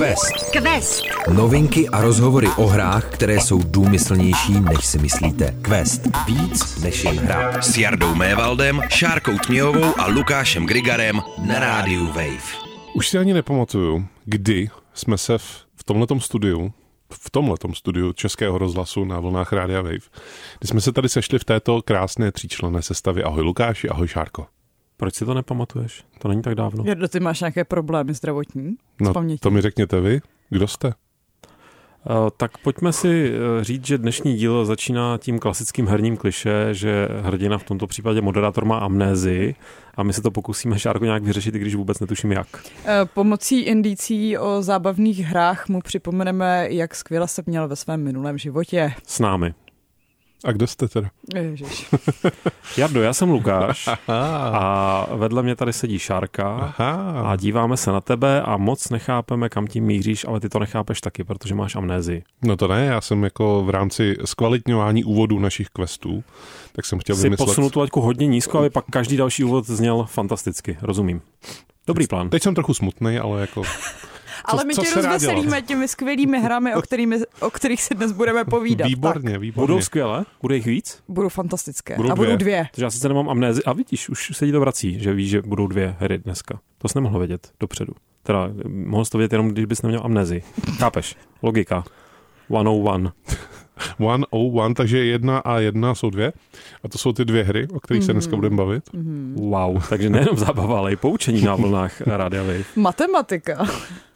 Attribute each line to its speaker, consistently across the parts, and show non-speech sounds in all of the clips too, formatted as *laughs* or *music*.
Speaker 1: Quest.
Speaker 2: Quest.
Speaker 1: Novinky a rozhovory o hrách, které jsou důmyslnější, než si myslíte. Quest. Víc než jen hra.
Speaker 3: S Jardou Mévaldem, Šárkou Tměhovou a Lukášem Grigarem na rádiu Wave.
Speaker 4: Už si ani nepamatuju, kdy jsme se v, v tomhletom studiu, v tomhletom studiu Českého rozhlasu na vlnách Rádia Wave, kdy jsme se tady sešli v této krásné tříčlenné sestavě. Ahoj Lukáši, ahoj Šárko.
Speaker 5: Proč si to nepamatuješ? To není tak dávno.
Speaker 2: Jardo, ty máš nějaké problémy zdravotní?
Speaker 4: No,
Speaker 2: s pamětí?
Speaker 4: to mi řekněte vy, kdo jste?
Speaker 5: Uh, tak pojďme si uh, říct, že dnešní díl začíná tím klasickým herním kliše, že hrdina v tomto případě moderátor má amnézii a my se to pokusíme Šárko nějak vyřešit, i když vůbec netuším jak.
Speaker 2: Eh, Pomocí indicí o zábavných hrách mu připomeneme, jak skvěle se měl ve svém minulém životě.
Speaker 5: S námi.
Speaker 4: A kdo jste teda?
Speaker 2: Ježiš. *laughs*
Speaker 5: Jardo, já jsem Lukáš a vedle mě tady sedí Šárka
Speaker 4: Aha.
Speaker 5: a díváme se na tebe a moc nechápeme, kam tím míříš, ale ty to nechápeš taky, protože máš amnézii.
Speaker 4: No to ne, já jsem jako v rámci zkvalitňování úvodu našich questů, tak jsem chtěl
Speaker 5: Si
Speaker 4: vymyslet...
Speaker 5: posunul tu laťku hodně nízko, aby pak každý další úvod zněl fantasticky. Rozumím. Dobrý plán.
Speaker 4: Teď jsem trochu smutný, ale jako... *laughs*
Speaker 2: Ale my
Speaker 4: co
Speaker 2: tě rozveselíme těmi skvělými hrami, o, kterými, o kterých si dnes budeme povídat.
Speaker 4: Výborně,
Speaker 2: Tak,
Speaker 4: výborně.
Speaker 5: Budou skvělé? Bude jich víc?
Speaker 2: budou fantastické.
Speaker 4: Budou
Speaker 2: a budou
Speaker 4: dvě.
Speaker 2: dvě.
Speaker 5: Takže já sice nemám amnézi. A vidíš, už se ti to vrací, že víš, že budou dvě hry dneska. To jsi nemohl vědět dopředu. Teda mohl jsi to vědět jenom, když bys neměl amnézi. Chápeš? Logika. 101.
Speaker 4: 101, *laughs* takže jedna a jedna jsou dvě. A to jsou ty dvě hry, o kterých se dneska budeme bavit.
Speaker 5: Wow. Takže nejenom zábava, ale i poučení na vlnách Wave.
Speaker 2: Matematika.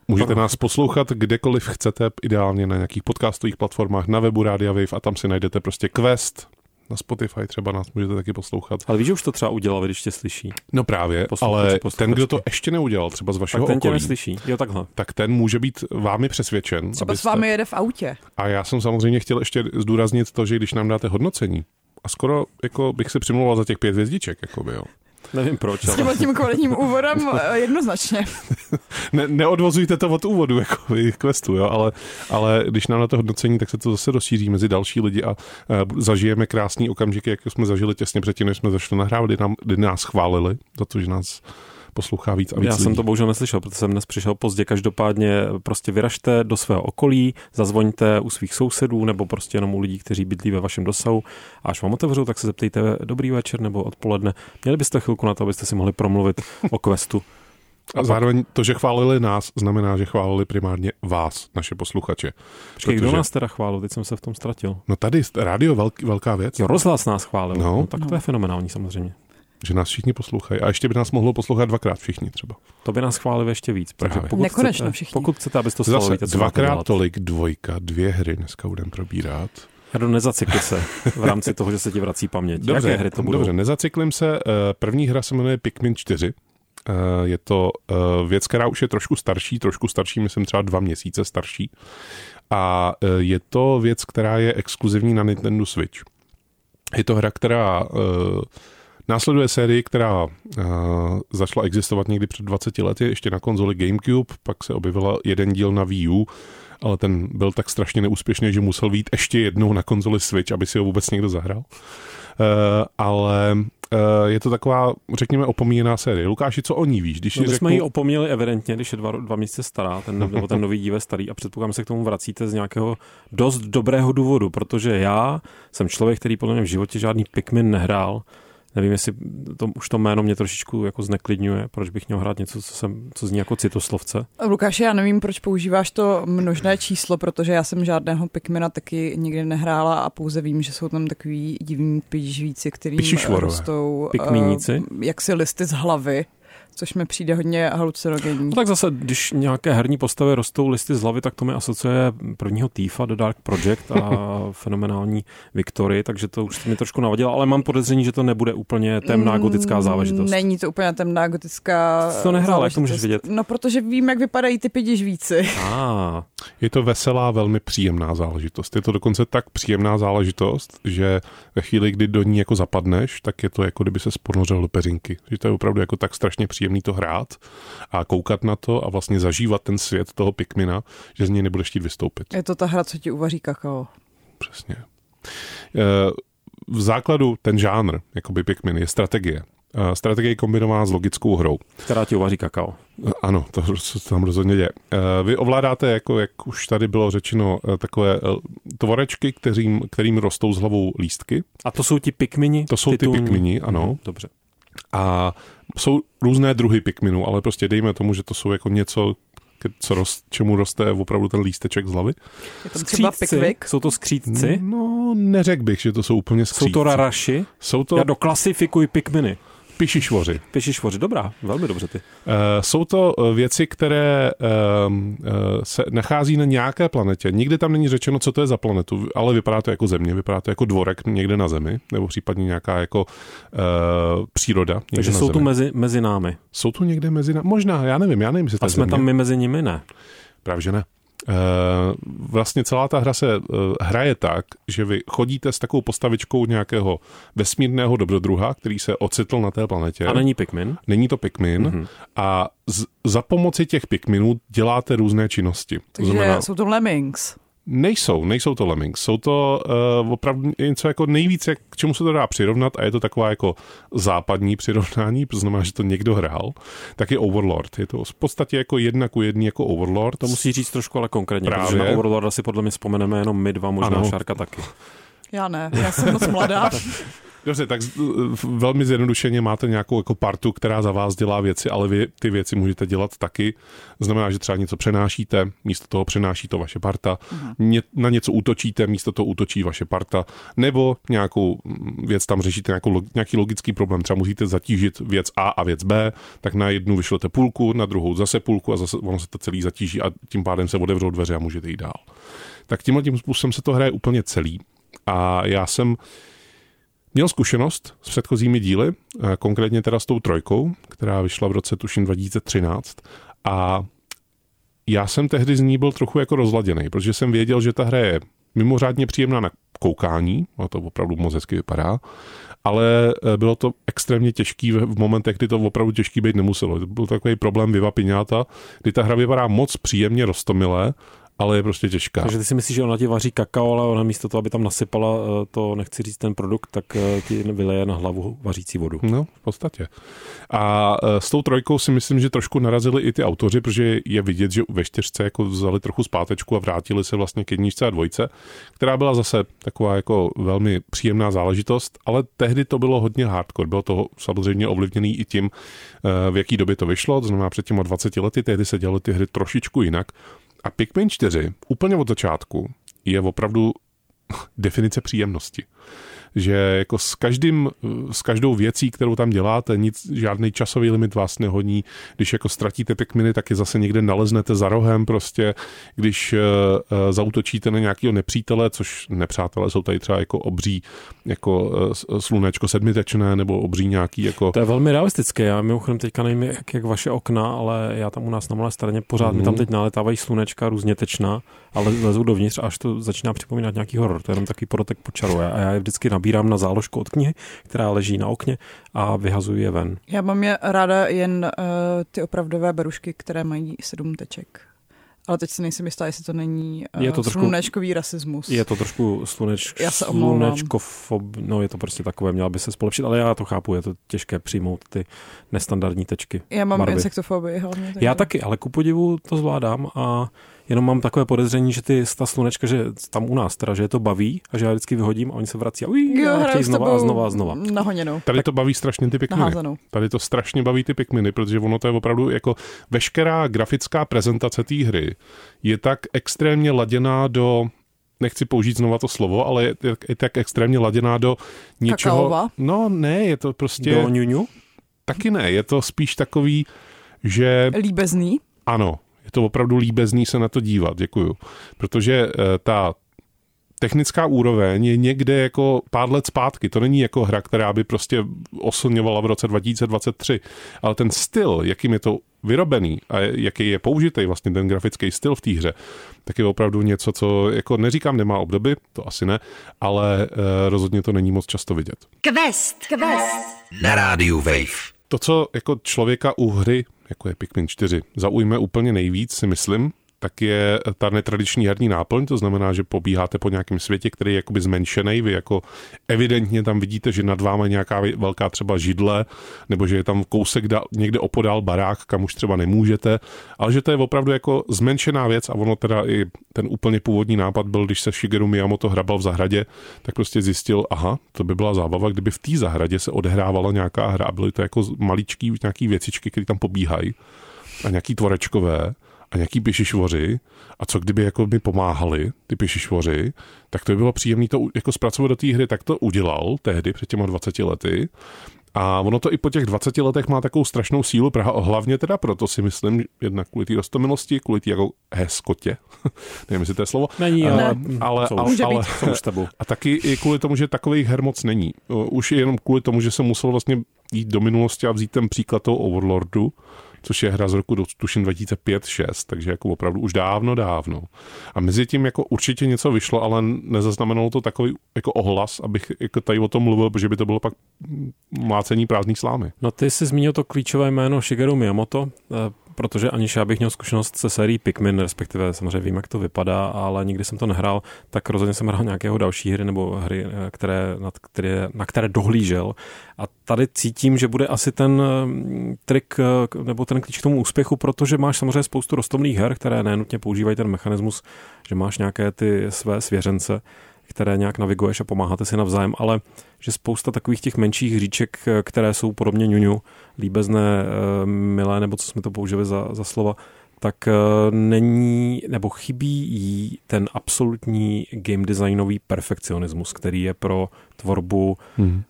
Speaker 4: Můžete nás poslouchat kdekoliv chcete, ideálně na nějakých podcastových platformách, na webu Rádia Wave a tam si najdete prostě Quest. Na Spotify třeba nás můžete taky poslouchat.
Speaker 5: Ale víš, že už to třeba udělal, když tě slyší.
Speaker 4: No právě,
Speaker 5: Posluchači,
Speaker 4: ale
Speaker 5: posluchačky.
Speaker 4: ten, kdo to ještě neudělal, třeba z
Speaker 5: Tak
Speaker 4: vašeho
Speaker 5: ten tě
Speaker 4: okolí,
Speaker 5: neslyší. Jo, takhle.
Speaker 4: tak ten může být vámi přesvědčen.
Speaker 2: Třeba
Speaker 4: abyste-
Speaker 2: s vámi jede v autě.
Speaker 4: A já jsem samozřejmě chtěl ještě zdůraznit to, že když nám dáte hodnocení, a skoro jako bych se přimlouval za těch pět hvězdiček, jakoby, jo.
Speaker 5: Nevím proč,
Speaker 2: S
Speaker 5: ale...
Speaker 2: tímhle tím kvalitním úvodem *laughs* eh, jednoznačně.
Speaker 4: Ne, neodvozujte to od úvodu, jako questu, jo, ale, ale když nám na to hodnocení, tak se to zase rozšíří mezi další lidi a uh, zažijeme krásný okamžiky, jako jsme zažili těsně předtím, než jsme zašli nahrávat, kdy, nám, kdy nás chválili za to, že nás poslouchá víc a víc
Speaker 5: Já jsem
Speaker 4: lidí.
Speaker 5: to bohužel neslyšel, protože jsem dnes přišel pozdě. Každopádně prostě vyražte do svého okolí, zazvoňte u svých sousedů nebo prostě jenom u lidí, kteří bydlí ve vašem dosahu. A až vám otevřou, tak se zeptejte dobrý večer nebo odpoledne. Měli byste chvilku na to, abyste si mohli promluvit o questu.
Speaker 4: A zároveň to, že chválili nás, znamená, že chválili primárně vás, naše posluchače.
Speaker 5: Počkej, kdo
Speaker 4: Protože-
Speaker 5: nás teda chválil? Teď jsem se v tom ztratil.
Speaker 4: No tady, rádio, velk, velká věc,
Speaker 5: Jo, rozhlas nás chválil.
Speaker 4: No.
Speaker 5: No, tak to je fenomenální samozřejmě.
Speaker 4: Že nás všichni poslouchají. A ještě by nás mohlo poslouchat dvakrát všichni třeba.
Speaker 5: To by nás chválili ještě víc. Takže
Speaker 4: Právě.
Speaker 5: pokud
Speaker 2: Nekonečno
Speaker 5: chcete,
Speaker 2: všichni.
Speaker 5: Pokud chcete, abyste to slalo,
Speaker 4: Zase
Speaker 5: víte,
Speaker 4: dvakrát tolik, dvojka, dvě hry dneska budeme probírat.
Speaker 5: Jadu, nezacykli se v rámci toho, že se ti vrací paměť.
Speaker 4: Dobře,
Speaker 5: Jaké hry to budou?
Speaker 4: dobře, nezacyklím se. Eh, První hra se jmenuje Pikmin 4. Eh, Je to eh, věc, která už je trošku starší, trošku starší, myslím třeba dva měsíce starší. A eh, je to věc, která je exkluzivní na Nintendo Switch. Je to hra, která eh, následuje sérii, která eh, začala existovat někdy před 20 lety, ještě na konzoli GameCube, pak se objevila jeden díl na Wii U, ale ten byl tak strašně neúspěšný, že musel být ještě jednou na konzoli Switch, aby si ho vůbec někdo zahrál. Eh, ale eh, je to taková, řekněme, opomíjená série. Lukáši, co o ní víš? Když
Speaker 5: No, my
Speaker 4: řeknu,
Speaker 5: jsme ji opomněli evidentně, když je dva, dva měsíce stará, ten, nebo ten nový díl je starý a předpokládám se k tomu vracíte z nějakého dost dobrého důvodu, protože já jsem člověk, který podle mě v životě žádný Pikmin nehrál. Nevím, jestli to, už to jméno mě trošičku jako zneklidňuje, proč bych měl hrát něco, co, jsem, co zní jako citoslovce.
Speaker 2: Lukáši, já nevím, proč používáš to množné číslo, protože já jsem žádného Pikmina taky nikdy nehrála a pouze vím, že jsou tam takový divní pižvíci, kterým rostou
Speaker 5: Pikminíci?
Speaker 2: eh, jaksi listy z hlavy, což mi přijde hodně halucinogenní.
Speaker 5: No tak zase, když nějaké herní postavy rostou listy z hlavy, tak to mi asociuje prvního Tifa, The Dark Project a *laughs* fenomenální Victory, takže to už mi trošku navadilo, ale mám podezření, že to nebude úplně temná gotická záležitost.
Speaker 2: Není to úplně temná gotická
Speaker 5: to nehrála, jak to můžeš vědět?
Speaker 2: No, protože vím, jak vypadají ty pidižvíci.
Speaker 5: Ah,
Speaker 4: Je to veselá, velmi příjemná záležitost. Je to dokonce tak příjemná záležitost, že ve chvíli, kdy do ní jako zapadneš, tak je to jako kdyby se ponořil do peřinky. Že to je opravdu jako tak strašně příjemný to hrát a koukat na to a vlastně zažívat ten svět toho Pikmina, že z něj nebudeš chtít vystoupit.
Speaker 2: Je to ta hra, co ti uvaří kakao.
Speaker 4: Přesně. Eh, V základu ten žánr, jakoby Pikmin, je strategie. Eh, Strategie je kombinovaná s logickou hrou.
Speaker 5: která ti uvaří kakao.
Speaker 4: Ano, to se tam rozhodně děje. Eh, Vy ovládáte, jako jak už tady bylo řečeno, eh, takové eh, tvorečky, kterým, kterým rostou z hlavou lístky.
Speaker 5: A to jsou ti pikmini?
Speaker 4: To jsou ty
Speaker 5: titulní?
Speaker 4: pikmini, ano.
Speaker 5: Dobře.
Speaker 4: A jsou různé druhy pikminů, ale prostě dejme tomu, že to jsou jako něco, co rost, čemu roste opravdu ten lísteček z hlavy.
Speaker 2: Je tam třeba
Speaker 5: Skřítci?
Speaker 2: Pickwick.
Speaker 5: Jsou to skřítci?
Speaker 4: No, neřekl bych, že to jsou úplně skříci.
Speaker 5: Jsou to raraši?
Speaker 4: Jsou to
Speaker 5: Já doklasifikuji pikminy.
Speaker 4: Pišišvoři.
Speaker 5: Pěšišvoři, dobrá, velmi dobře ty.
Speaker 4: Eh, Jsou to eh, věci, které eh, se nachází na nějaké planetě. Nikdy tam není řečeno, co to je za planetu, ale vypadá to jako země, vypadá to jako dvorek někde na Zemi, nebo případně nějaká jako uh, příroda. někde
Speaker 5: Takže jsou
Speaker 4: zemi.
Speaker 5: tu mezi, mezi námi.
Speaker 4: Jsou tu někde mezi námi? Možná, já nevím, já nevím, jestli to
Speaker 5: A jsme
Speaker 4: země.
Speaker 5: tam my mezi nimi, ne.
Speaker 4: Právě, že ne. Uh, vlastně celá ta hra se uh, hraje tak, že vy chodíte s takovou postavičkou nějakého vesmírného dobrodruha, který se ocitl na té planetě.
Speaker 5: A není pikmin?
Speaker 4: Není to pikmin mm-hmm. a z, za pomoci těch pikminů děláte různé činnosti. To
Speaker 2: Takže
Speaker 4: znamená,
Speaker 2: jsou to lemmings.
Speaker 4: Nejsou, nejsou to lemmings, jsou to uh, opravdu něco jako nejvíce, k čemu se to dá přirovnat a je to taková jako západní přirovnání, to znamená, že to někdo hrál, tak je Overlord. Je to v podstatě jako jedna ku jedný jako Overlord.
Speaker 5: To musí říct trošku ale konkrétně,
Speaker 4: Právě.
Speaker 5: protože na Overlorda si podle mě vzpomeneme jenom my dva, možná
Speaker 4: Ano.
Speaker 5: Šárka taky.
Speaker 2: Já ne, já jsem moc mladá. *laughs*
Speaker 4: Dobře, tak velmi zjednodušeně máte nějakou jako partu, která za vás dělá věci, ale vy ty věci můžete dělat taky. Znamená, že třeba něco přenášíte, místo toho přenáší to vaše parta, Ně, na něco útočíte, místo toho útočí vaše parta, nebo nějakou mm, věc tam řešíte, nějakou, nějaký logický problém, třeba musíte zatížit věc A a věc B, tak na jednu vyšlete půlku, na druhou zase půlku a zase ono se to celý zatíží a tím pádem se otevřou dveře a můžete jít dál. Tak tímhle tím způsobem se to hraje úplně celý. A já jsem Měl zkušenost s předchozími díly, eh, konkrétně teda s tou trojkou, která vyšla v roce tuším 2013 a já jsem tehdy z ní byl trochu jako rozladěný, protože jsem věděl, že ta hra je mimořádně příjemná na koukání, a to opravdu moc hezky vypadá, ale eh, bylo to extrémně těžký v momentech, kdy to opravdu těžký být nemuselo. To byl takový problém Viva Piňáta, kdy ta hra vypadá moc příjemně roztomilé, ale je prostě těžká.
Speaker 5: Takže ty si myslíš, že ona ti vaří kakao, ale ona místo toho, aby tam nasypala eh, to, nechci říct ten produkt, tak eh, ti vyleje na hlavu vařící vodu.
Speaker 4: No, v podstatě. A e, s tou trojkou si myslím, že trošku narazili i ty autoři, protože je vidět, že ve čtyřce jako vzali trochu zpátečku a vrátili se vlastně k jedničce a dvojce, která byla zase taková jako velmi příjemná záležitost, ale tehdy to bylo hodně hardcore. Bylo to samozřejmě ovlivněný i tím, v jaký době to vyšlo, to znamená před těma 20 lety, tehdy se dělaly ty hry trošičku jinak. A Pikmin 4 úplně od začátku je opravdu *laughs* definice příjemnosti že jako s, každým, s každou věcí, kterou tam děláte, nic, žádný časový limit vás nehodí. Když jako ztratíte pikminy, tak je zase někde naleznete za rohem prostě. Když uh, uh, zautočíte na nějakého nepřítele, což nepřátelé jsou tady třeba jako obří, jako uh, slunečko sedmitečné, nebo obří nějaký jako...
Speaker 5: To je velmi realistické. Já mimochodem teďka nevím, jak, jak vaše okna, ale já tam u nás na malé straně pořád mm. mi tam teď naletávají slunečka různě tečná, ale lezou dovnitř, až to začíná připomínat nějaký horor. To je jenom takový porotek počaruje. A já je vždycky nabírám na záložku od knihy, která leží na okně a vyhazuji je ven.
Speaker 2: Já mám je ráda jen uh, ty opravdové berušky, které mají sedm teček. Ale teď si nejsem jistá, jestli to není uh,
Speaker 5: Je to trošku-
Speaker 2: slunečkový rasismus.
Speaker 5: Je to trošku sluneč,
Speaker 2: Já se
Speaker 5: slunečkofob, no je to prostě takové, měla by se spolepšit, ale já to chápu, je to těžké přijmout ty nestandardní tečky.
Speaker 2: Já mám
Speaker 5: barvy.
Speaker 2: insektofobii hlavně. takže-
Speaker 5: Já taky, ale ku podivu to zvládám a jenom mám takové podezření, že ty ta slunečka, že tam u nás teda, že je to baví a že já vždycky vyhodím a oni se vrací a, ují,
Speaker 2: Jo,
Speaker 5: a chtějí znova a znova a znova.
Speaker 2: Nahoněnou.
Speaker 4: Tady to baví strašně ty pikminy.
Speaker 2: Naházenou.
Speaker 4: Tady to strašně baví ty pikminy, protože ono to je opravdu jako veškerá grafická prezentace té hry je tak extrémně laděná do nechci použít znova to slovo, ale je, je, je tak extrémně laděná do něčeho.
Speaker 2: Kakaova?
Speaker 4: No ne, je to prostě...
Speaker 5: Do ňuňu?
Speaker 4: Taky ne, je to spíš takový, že
Speaker 2: Líbezný.
Speaker 4: ano, to opravdu líbezný se na to dívat, děkuju. Protože eh, ta technická úroveň je někde jako pár let zpátky. To není jako hra, která by prostě oslňovala v roce 2023. Ale ten styl, jakým je to vyrobený a jaký je použitý vlastně ten grafický styl v té hře, tak je opravdu něco, co jako neříkám nemá obdoby, to asi ne, ale eh, rozhodně to není moc často vidět.
Speaker 6: Quest. Quest.
Speaker 3: Na rádiu Wave.
Speaker 4: To, co jako člověka u hry, jako je Pikmin 4, zaujme úplně nejvíc, si myslím, tak je ta netradiční herní náplň, to znamená, že pobíháte po nějakém světě, který je jakoby zmenšený, vy jako evidentně tam vidíte, že nad vámi je nějaká velká třeba židle, nebo že je tam kousek da, někde opodál barák, kam už třeba nemůžete, ale že to je opravdu jako zmenšená věc a ono teda i ten úplně původní nápad byl, když se Shigeru Miyamoto hrabal v zahradě, tak prostě zjistil, aha, to by byla zábava, kdyby v té zahradě se odehrávala nějaká hra. A byly to jako maličký nějaký věcičky, které tam pobíhají a nějaký tvorečkové a nějaký pěšišvoři a co kdyby jako mi pomáhali ty pěšišvoři, tak to by bylo příjemné to jako zpracovat do té hry, tak to udělal tehdy před těma 20 lety a ono to i po těch 20 letech má takovou strašnou sílu, Praha, hlavně teda proto si myslím, jednak kvůli té rostomilosti, kvůli té jako hezkotě, *laughs* nevím, jestli to je slovo.
Speaker 5: Není, ale,
Speaker 4: ale,
Speaker 5: ne.
Speaker 4: ale,
Speaker 5: Co
Speaker 4: ale,
Speaker 5: už,
Speaker 4: ale,
Speaker 5: co už tabu.
Speaker 4: a taky i kvůli tomu, že takových her moc není. Už jenom kvůli tomu, že jsem musel vlastně jít do minulosti a vzít ten příklad toho Overlordu, což je hra z roku, tuším 2005-6, takže jako opravdu už dávno, dávno. A mezi tím jako určitě něco vyšlo, ale nezaznamenalo to takový jako ohlas, abych jako tady o tom mluvil, protože by to bylo pak mlácení prázdných slámy.
Speaker 5: No ty jsi zmínil to klíčové jméno Shigeru Miyamoto, protože aniž já bych měl zkušenost se sérií Pikmin, respektive samozřejmě vím, jak to vypadá, ale nikdy jsem to nehrál, tak rozhodně jsem hrál nějakého další hry nebo hry, které, nad které, na které dohlížel. A tady cítím, že bude asi ten mm, trik nebo ten klíč k tomu úspěchu, protože máš samozřejmě spoustu rostomných her, které nenutně používají ten mechanismus, že máš nějaké ty své svěřence, které nějak naviguješ a pomáháte si navzájem, ale že spousta takových těch menších hříček, které jsou podobně ňuňu, líbezné, milé, nebo co jsme to použili za, za slova, tak není, nebo chybí jí ten absolutní game designový perfekcionismus, který je pro tvorbu, hmm.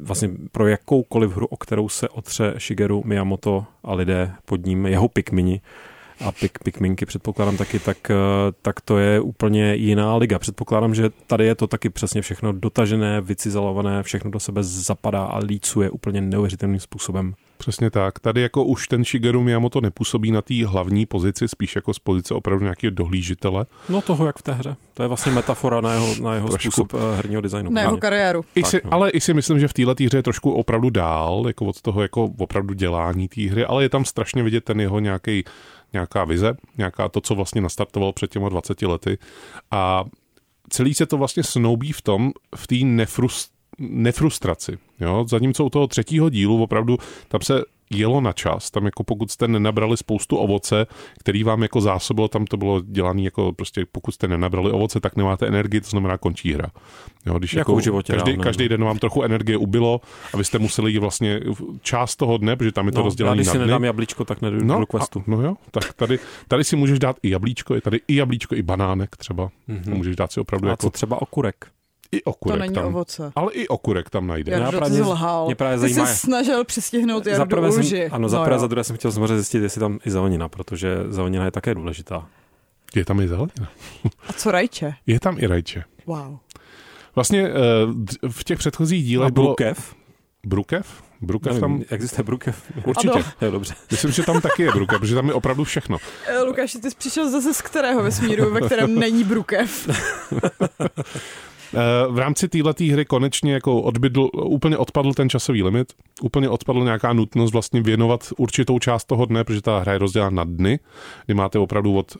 Speaker 5: vlastně pro jakoukoliv hru, o kterou se otře Shigeru Miyamoto a lidé pod ním, jeho pikmini, a pik, pikminky předpokládám taky, tak, tak to je úplně jiná liga. Předpokládám, že tady je to taky přesně všechno dotažené, vycizelované, všechno do sebe zapadá a lícuje úplně neuvěřitelným způsobem.
Speaker 4: Přesně tak. Tady jako už ten Shigeru Miyamoto nepůsobí na té hlavní pozici, spíš jako z pozice opravdu nějakého dohlížitele.
Speaker 5: No toho jak v té hře. To je vlastně metafora na jeho, na jeho způsob herního designu.
Speaker 2: Na jeho kariéru.
Speaker 4: I si, no. Ale i si myslím, že v této hře je trošku opravdu dál, jako od toho jako opravdu dělání té hry, ale je tam strašně vidět ten jeho nějaký nějaká vize, nějaká to, co vlastně nastartoval před těma 20 lety. A celý se to vlastně snoubí v tom, v té nefrust, nefrustraci. Jo? Zatímco u toho třetího dílu opravdu tam se jelo na čas. Tam jako pokud jste nenabrali spoustu ovoce, který vám jako zásobilo, tam to bylo dělané jako prostě pokud jste nenabrali ovoce, tak nemáte energii, to znamená končí hra. Jo, když
Speaker 5: jako, jako životě
Speaker 4: každý,
Speaker 5: dávno.
Speaker 4: každý den vám trochu energie ubilo a vy jste museli jít vlastně část toho dne, protože tam je to
Speaker 5: no,
Speaker 4: rozdělené
Speaker 5: když
Speaker 4: na
Speaker 5: si
Speaker 4: dny.
Speaker 5: nedám jablíčko, tak nedojdu
Speaker 4: no,
Speaker 5: do questu.
Speaker 4: A, no jo, tak tady, tady si můžeš dát i jablíčko, je tady i jablíčko, i banánek třeba. Mm-hmm. Můžeš dát si opravdu
Speaker 5: a
Speaker 4: jako...
Speaker 5: co třeba okurek?
Speaker 4: I okurek
Speaker 2: to není
Speaker 4: tam.
Speaker 2: ovoce.
Speaker 4: Ale i okurek tam najde.
Speaker 2: Já, já právě, zlhal.
Speaker 5: Mě právě
Speaker 2: Ty
Speaker 5: zajímá,
Speaker 2: se snažil přistihnout jak do
Speaker 5: jsem. Ano, za prvé, no, za druhé jsem chtěl samozřejmě zjistit, jestli tam i zelenina, protože zelenina je také důležitá.
Speaker 4: Je tam i zelenina.
Speaker 2: A co rajče?
Speaker 4: Je tam i rajče.
Speaker 2: Wow.
Speaker 4: Vlastně v těch předchozích dílech
Speaker 5: A brukev?
Speaker 4: Bylo... Brukev? Brukev
Speaker 5: Nevím,
Speaker 4: tam...
Speaker 5: Existuje brukev?
Speaker 4: Určitě. *laughs*
Speaker 5: Jo, dobře.
Speaker 4: Myslím, že tam taky je brukev, protože tam je opravdu všechno.
Speaker 2: Lukáši, ty jsi přišel zase z kterého vesmíru, ve kterém není brukev? *laughs*
Speaker 4: v rámci této hry konečně jako odbydl, úplně odpadl ten časový limit, úplně odpadl nějaká nutnost vlastně věnovat určitou část toho dne, protože ta hra je rozdělena na dny, kdy máte opravdu od,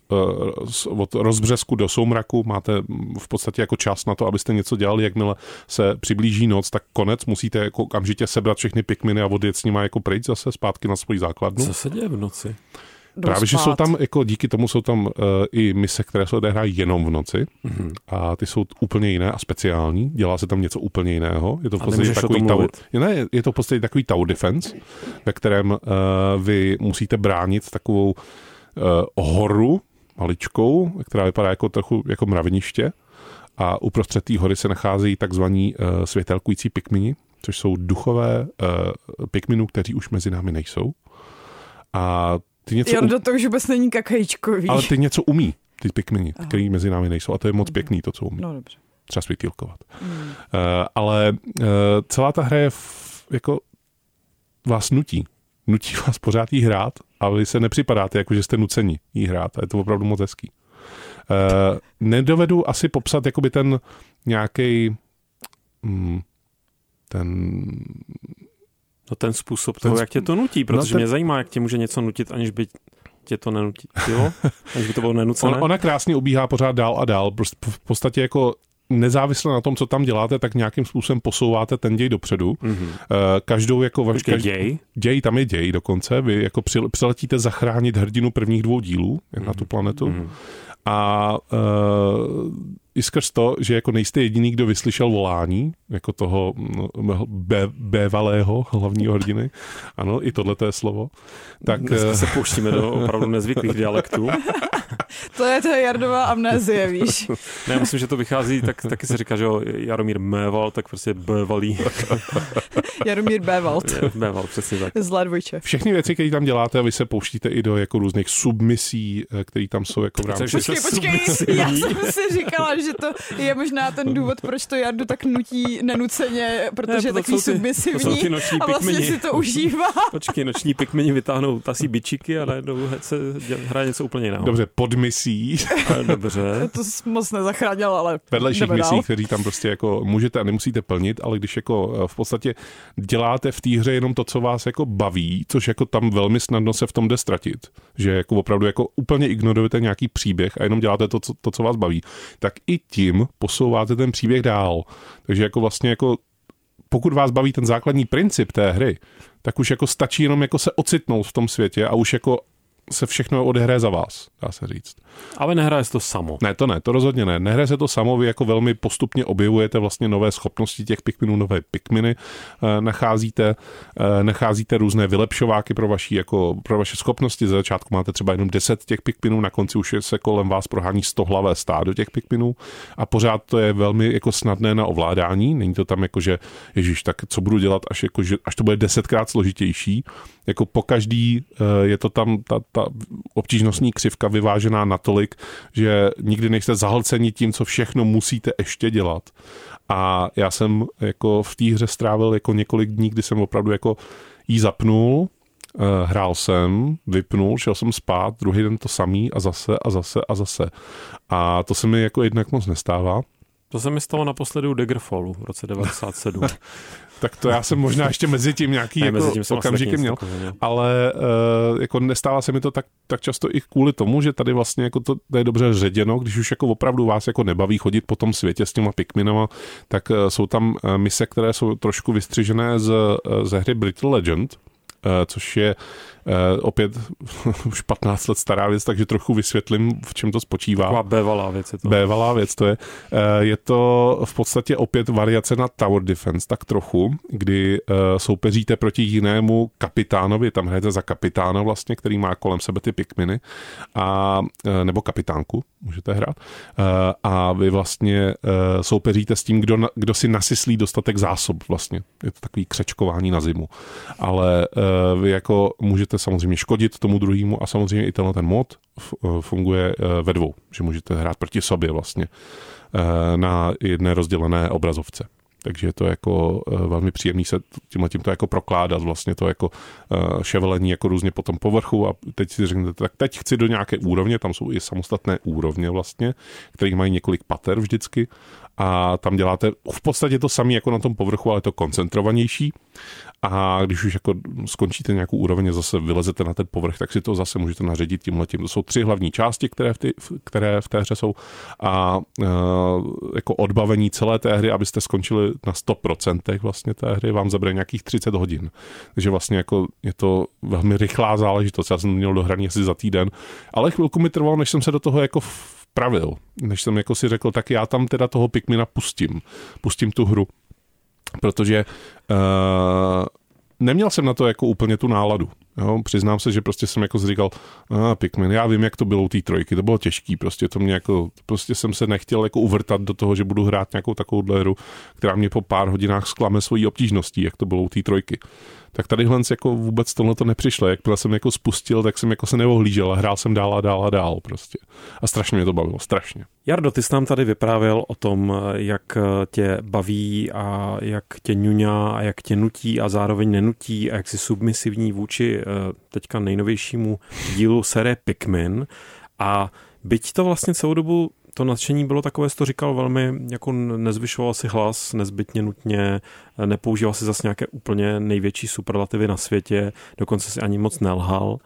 Speaker 4: od rozbřesku do soumraku, máte v podstatě jako čas na to, abyste něco dělali, jakmile se přiblíží noc, tak konec, musíte jako okamžitě sebrat všechny pikminy a odjet s nimi jako pryč zase zpátky na svoji základnu.
Speaker 5: Co se děje v noci?
Speaker 4: Právě, že jsou tam, jako díky tomu jsou tam uh, i mise, které se odehrají jenom v noci
Speaker 5: mm-hmm.
Speaker 4: a ty jsou úplně jiné a speciální. Dělá se tam něco úplně jiného. Je to v podstatě takový tower, ne, je to v podstatě takový tower defense, ve kterém uh, vy musíte bránit takovou uh, horu maličkou, která vypadá jako trochu jako mraveniště a uprostřed té hory se nacházejí takzvaní uh, světelkující pikmini, což jsou duchové uh, pikminů, kteří už mezi námi nejsou. A ty něco
Speaker 2: Jo, do toho už vůbec není kakajíčkový.
Speaker 4: ale ty něco umí, ty pikmini, který mezi námi nejsou. A to je moc pěkný, to, co umí.
Speaker 2: No dobře.
Speaker 4: Třeba světýlkovat.
Speaker 2: Hmm.
Speaker 4: Uh, ale uh, celá ta hra je v, jako vás nutí. Nutí vás pořád jí hrát a vy se nepřipadáte, jako že jste nuceni jí hrát. A je to opravdu moc hezký. Uh, nedovedu asi popsat jakoby ten nějaký mm, ten
Speaker 5: No ten způsob
Speaker 4: Ten
Speaker 5: toho,
Speaker 4: sp-
Speaker 5: jak tě to nutí, protože
Speaker 4: no ten-
Speaker 5: mě zajímá, jak tě může něco nutit, aniž by tě to nenutilo? *laughs* Aniž by to bylo nenucené?
Speaker 4: On, ona krásně ubíhá pořád dál a dál. Prostě v podstatě jako nezávisle na tom, co tam děláte, tak nějakým způsobem posouváte ten děj dopředu. Mm-hmm. Každou jako...
Speaker 5: Počkej, každý, děj?
Speaker 4: Děj, tam je děj dokonce. Vy jako přiletíte zachránit hrdinu prvních dvou dílů mm-hmm. na tu planetu. Mm-hmm. A uh, i skrz to, že jako nejste jediný, kdo vyslyšel volání, jako toho no, bévalého hlavního hrdiny, ano, i tohle je slovo, tak...
Speaker 5: Dneska eh, se pouštíme do opravdu nezvyklých dialektů. *laughs*
Speaker 2: to je to Jardová amnézie, víš. *laughs*
Speaker 5: ne, myslím, že to vychází, tak taky se říká, že jo, Jaromír Méval, tak prostě Bévalý. *laughs*
Speaker 2: Jaromír Béval.
Speaker 5: Béval, přesně tak.
Speaker 2: Zlé dvojče.
Speaker 4: Všechny věci, které tam děláte, a vy se pouštíte i do jako různých submisí, eh, které tam jsou jako v rámci.
Speaker 2: Počkej, počkej, já jsem si říkala, *laughs* že to je možná ten důvod, proč to Jardu tak nutí nenuceně, protože je takový submisivní a vlastně pikmini. si to užívá. *laughs*
Speaker 5: Počkej, noční pikmini vytáhnou tasí bičiky a najednou se hraje něco úplně jiného.
Speaker 4: Dobře, podmisí. *laughs*
Speaker 5: Dobře.
Speaker 2: to jsi moc nezachránil, ale
Speaker 4: Vedlejších misí, který tam prostě jako můžete a nemusíte plnit, ale když jako eh, v podstatě děláte v té hře jenom to, co vás jako baví, což jako tam velmi snadno se v tom jde ztratit, že jako opravdu jako úplně ignorujete nějaký příběh a jenom děláte to, co, to, co vás baví, tak i tím posouváte ten příběh dál. Takže jako vlastně jako pokud vás baví ten základní princip té hry, tak už jako stačí jenom jako se ocitnout v tom světě a už jako se všechno odehraje za vás, dá se říct.
Speaker 5: Ale nehraje se to samo.
Speaker 4: Ne, to ne, to rozhodně ne. Nehraje se to samo, vy jako velmi postupně objevujete vlastně nové schopnosti těch pikminů, nové pikminy e, nacházíte, e, nacházíte různé vylepšováky pro, vaši, jako, pro vaše schopnosti. Ze začátku máte třeba jenom 10 těch pikminů, na konci už se kolem vás prohání 100 hlavé stádo těch pikminů a pořád to je velmi jako snadné na ovládání. Není to tam jako, že ježíš, tak co budu dělat, až, jako, že, až to bude desetkrát složitější. Jako po každý e, je to tam ta, ta obtížnostní křivka vyvážená na natolik, že nikdy nejste zahlceni tím, co všechno musíte ještě dělat. A já jsem jako v té hře strávil jako několik dní, kdy jsem opravdu jako jí zapnul, eh, hrál jsem, vypnul, šel jsem spát, druhý den to samý a zase a zase a zase. A to se mi jako jednak moc nestává.
Speaker 5: To se mi stalo naposledy u Daggerfallu v roce 97. *laughs*
Speaker 4: tak to já jsem možná ještě mezi tím nějaký ne, jako mezi tím okamžiky měl, takového, ale uh, jako nestává se mi to tak, tak často i kvůli tomu, že tady vlastně jako to, to je dobře ředěno, když už jako opravdu vás jako nebaví chodit po tom světě s těma pikminama, tak uh, jsou tam uh, mise, které jsou trošku vystřižené z, uh, ze hry Brittle Legend, uh, což je Uh, opět *laughs* už 15 let stará věc, takže trochu vysvětlím, v čem to spočívá.
Speaker 5: Taková bévalá věc je to.
Speaker 4: Bévalá věc to je. Uh, je to v podstatě opět variace na Tower Defense, tak trochu, kdy uh, soupeříte proti jinému kapitánovi, tam hrajete za kapitána vlastně, který má kolem sebe ty pikminy, a, uh, nebo kapitánku, můžete hrát. Uh, a vy vlastně uh, soupeříte s tím, kdo, kdo si nasyslí dostatek zásob vlastně. Je to takový křečkování na zimu. Ale uh, vy jako můžete samozřejmě škodit tomu druhému a samozřejmě i tenhle ten mod eh, funguje eh, ve dvou, že můžete hrát proti sobě vlastně eh, na jedné rozdělené obrazovce. Takže je to jako velmi příjemný se tímhle tím to jako prokládat, vlastně to jako ševelení jako různě po tom povrchu a teď si řeknete, tak teď chci do nějaké úrovně, tam jsou i samostatné úrovně vlastně, které mají několik pater vždycky a tam děláte v podstatě to samé jako na tom povrchu, ale to koncentrovanější a když už jako skončíte nějakou úroveň a zase vylezete na ten povrch, tak si to zase můžete naředit tímhle tím. To jsou tři hlavní části, které v, ty, které v té hře jsou a e, jako odbavení celé té hry, abyste skončili na 100% vlastně té hry, vám zabere nějakých 30 hodin. Takže vlastně jako je to velmi rychlá záležitost. Já jsem měl dohraný asi za týden, ale chvilku mi trvalo, než jsem se do toho jako vpravil, než jsem jako si řekl, tak já tam teda toho Pikmina pustím. Pustím tu hru protože uh, neměl jsem na to jako úplně tu náladu. Jo, přiznám se, že prostě jsem jako říkal, ah, Pikmin, já vím, jak to bylo u té trojky, to bylo těžký, prostě to mě jako, prostě jsem se nechtěl jako uvrtat do toho, že budu hrát nějakou takovou hru, která mě po pár hodinách sklame svojí obtížností, jak to bylo u té trojky tak tady Hlens jako vůbec tohle to nepřišlo. Jakmile jsem jako spustil, tak jsem jako se neohlížel a hrál jsem dál a dál a dál prostě. A strašně mě to bavilo, strašně.
Speaker 5: Jardo, ty jsi nám tady vyprávěl o tom, jak tě baví a jak tě ňuňá a jak tě nutí a zároveň nenutí a jak jsi submisivní vůči eh, teďka nejnovějšímu dílu série Pikmin. A byť to vlastně celou dobu to nadšení bylo takové, jsi to říkal velmi, jako nezvyšoval si hlas nezbytně nutně, nepoužíval si zase nějaké úplně největší superlativy na světě, dokonce si ani moc nelhal.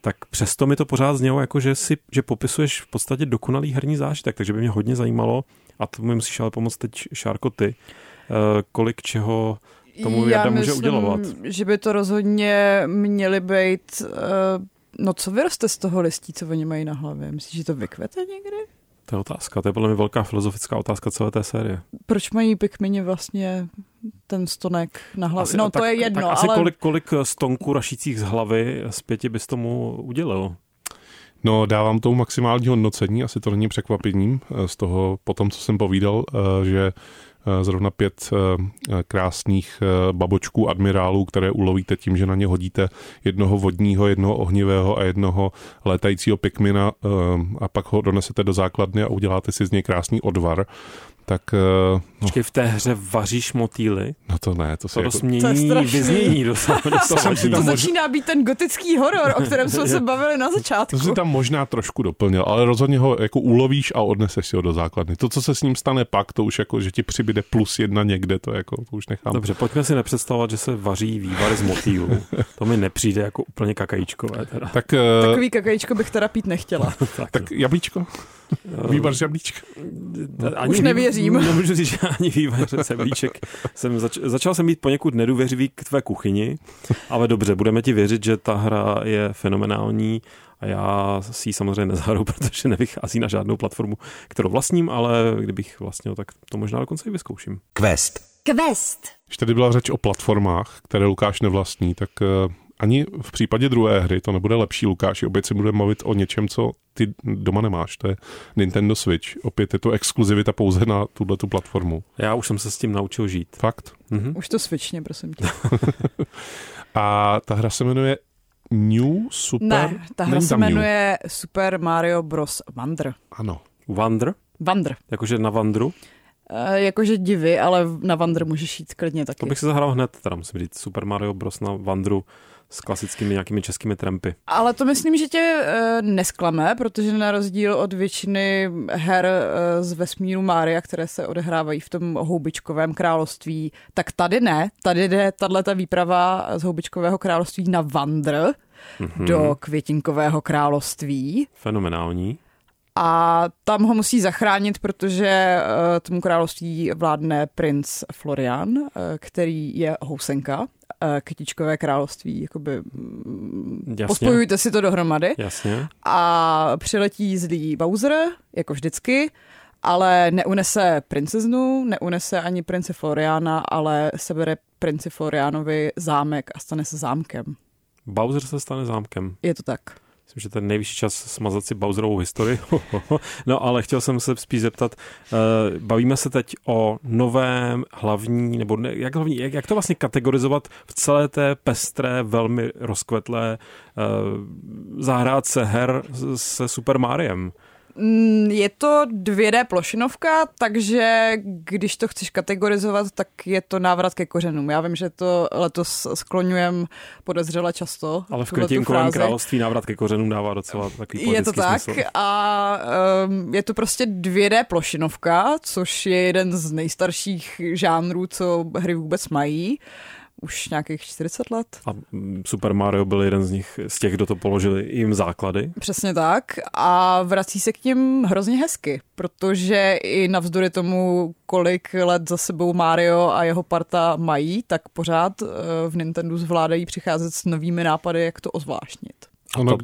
Speaker 5: tak přesto mi to pořád znělo jako, že, si, že popisuješ v podstatě dokonalý herní zážitek, takže by mě hodně zajímalo, a to mi musíš ale pomoct teď, Šárko, ty, eh, kolik čeho tomu Já Jarda může myslím, udělovat.
Speaker 2: že by to rozhodně měly být, uh, no co vyroste z toho listí, co oni mají na hlavě? Myslíš, že to vykvete někdy?
Speaker 5: To je otázka, to je podle mě velká filozofická otázka celé té série.
Speaker 2: Proč mají pikmini vlastně ten stonek na hlavě? Asi, no
Speaker 5: tak,
Speaker 2: to je jedno,
Speaker 5: tak asi
Speaker 2: ale...
Speaker 5: kolik, kolik stonků rašících z hlavy zpěti bys tomu udělal?
Speaker 4: No, dávám tomu maximální hodnocení, asi to není překvapením eh, z toho, potom, co jsem povídal, eh, že zrovna pět eh, krásných eh, babočků admirálů, které ulovíte tím, že na ně hodíte jednoho vodního, jednoho ohnivého a jednoho létajícího pikmina a pak ho donesete do základny a uděláte si z něj krásný odvar tak... Uh,
Speaker 5: Počkej, v té hře vaříš motýly?
Speaker 4: No to ne, to se
Speaker 5: to
Speaker 4: jako...
Speaker 5: To vyznění docela,
Speaker 2: to, jsem si tam to začíná být ten gotický horor, o kterém jsme se bavili na začátku.
Speaker 4: To si tam možná trošku doplnil, ale rozhodně ho jako ulovíš a odneseš si ho do základny. To, co se s ním stane pak, to už jako, že ti přibyde plus jedna někde, to jako, to už nechám.
Speaker 5: Dobře, pojďme si nepředstavovat, že se vaří vývary z motýlů. *laughs* To mi nepřijde jako úplně kakajíčkové. Teda.
Speaker 2: Tak, uh... Takový kakajíčko bych teda pít nechtěla. *laughs*
Speaker 4: tak, tak jablíčko? Vývar žablíčka.
Speaker 2: Ani Už nevěřím. *laughs*
Speaker 5: Nemůžu říct, že ani vývar žablíček. Jsem zač, začal jsem být poněkud nedůvěřivý k tvé kuchyni, ale dobře, budeme ti věřit, že ta hra je fenomenální a já si ji samozřejmě nezahraju, *laughs* protože nevychází na žádnou platformu, kterou vlastním, ale kdybych vlastnil, tak to možná dokonce i vyzkouším.
Speaker 3: Quest.
Speaker 6: Quest.
Speaker 4: Když tady byla řeč o platformách, které Lukáš nevlastní, tak eh, ani v případě druhé hry to nebude lepší, Lukáš. Opět si budeme mluvit o něčem, co ty doma nemáš. To je Nintendo Switch. Opět je to exkluzivita pouze na tuhle tu platformu.
Speaker 5: Já už jsem se s tím naučil žít.
Speaker 4: Fakt?
Speaker 2: Mhm. Už to switchně, prosím tě. *laughs*
Speaker 4: A ta hra se jmenuje New Super...
Speaker 2: Ne, ta hra se jmenuje New. Super Mario Bros. Wonder.
Speaker 4: Ano.
Speaker 5: Wonder?
Speaker 2: Wonder.
Speaker 5: Jakože na Wandru?
Speaker 2: E, jakože divy, ale na Wonder můžeš jít klidně taky.
Speaker 5: To bych si zahrál hned, teda musím říct. Super Mario Bros. na Wandru s klasickými nějakými českými trampy.
Speaker 2: Ale to myslím, že tě e, nesklame, protože na rozdíl od většiny her e, z vesmíru Mária, které se odehrávají v tom houbičkovém království, tak tady ne. Tady jde tato výprava z houbičkového království na Vandr mm-hmm. do květinkového království.
Speaker 5: Fenomenální.
Speaker 2: A tam ho musí zachránit, protože uh, tomu království vládne princ Florian, uh, který je housenka kytičkové království, jakoby mm, Jasně. pospojujte si to dohromady.
Speaker 5: Jasně.
Speaker 2: A přiletí zlý Bowser, jako vždycky, ale neunese princeznu, neunese ani prince Floriana, ale sebere princi Florianovi zámek a stane se zámkem.
Speaker 5: Bowser se stane zámkem.
Speaker 2: Je to tak.
Speaker 5: Myslím, že je nejvyšší čas smazat si Bowserovou historii. *laughs* no ale chtěl jsem se spíš zeptat, uh, bavíme se teď o novém hlavní, nebo ne, jak, hlavní, jak, jak to vlastně kategorizovat v celé té pestré, velmi rozkvetlé uh, zahrádce her se Super Mariem?
Speaker 2: Mm, je to 2D plošinovka, takže když to chceš kategorizovat, tak je to návrat ke kořenům. Já vím, že to letos skloňujem podezřele často.
Speaker 5: Ale v Květinkovém království návrat ke kořenům dává docela takový
Speaker 2: Je to tak
Speaker 5: smysl.
Speaker 2: a um, je to prostě 2D plošinovka, což je jeden z nejstarších žánrů, co hry vůbec mají už nějakých 40 let.
Speaker 5: A mm, Super Mario byl jeden z nich, z těch, kdo to položili jim základy.
Speaker 2: Přesně tak a vrací se k ním hrozně hezky, protože i navzdory tomu, kolik let za sebou Mario a jeho parta mají, tak pořád eh, v Nintendo zvládají přicházet s novými nápady, jak to ozvláštnit.
Speaker 4: Ono,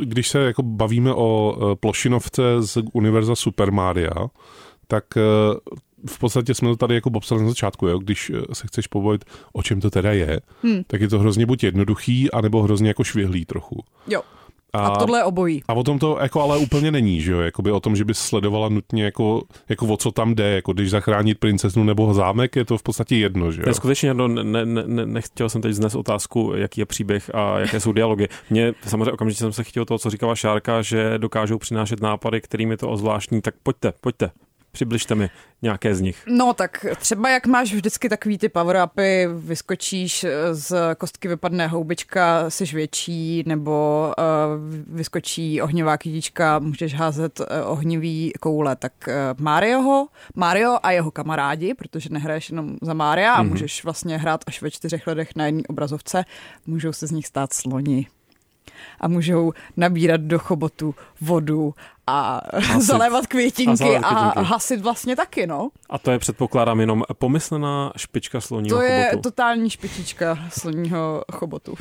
Speaker 4: když se jako bavíme o eh, plošinovce z univerza Super Mario, tak eh, v podstatě jsme to tady jako popsali na začátku, jo? když eh, se chceš povolit, o čem to teda je, hmm. tak je to hrozně buď jednoduchý, anebo hrozně jako švihlý trochu.
Speaker 2: Jo. A, a tohle je obojí.
Speaker 4: A o tom to jako ale úplně není, že jo? Jakoby o tom, že bys sledovala nutně jako, jako o co tam jde, jako když zachránit princeznu nebo zámek, je to v podstatě jedno, že jo?
Speaker 5: Ne, skutečně no, ne, ne, ne, nechtěl jsem teď znes otázku, jaký je příběh a jaké jsou dialogy. Mně samozřejmě okamžitě jsem se chtěl toho, co říkala Šárka, že dokážou přinášet nápady, kterými to ozvláštní, tak pojďte, pojďte, Přibližte mi nějaké z nich.
Speaker 2: No tak třeba jak máš vždycky takový ty power-upy, vyskočíš z kostky vypadne houbička, jsi větší, nebo uh, vyskočí ohnivá kytička, můžeš házet uh, ohnivý koule. Tak uh, Marioho, Mario a jeho kamarádi, protože nehraješ jenom za Mária mm-hmm. a mhm. můžeš vlastně hrát až ve čtyřech lidech na jedné obrazovce, můžou se z nich stát sloni. A můžou nabírat do chobotu vodu a
Speaker 5: Hasit. *laughs*
Speaker 2: zalévat květinky
Speaker 5: A
Speaker 2: a,
Speaker 5: zalévat
Speaker 2: a
Speaker 5: květinky.
Speaker 2: hasit vlastně taky, no.
Speaker 5: A to je předpokládám jenom pomyslená špička sloního
Speaker 2: To je
Speaker 5: chobotu.
Speaker 2: totální špičička sloního chobotu.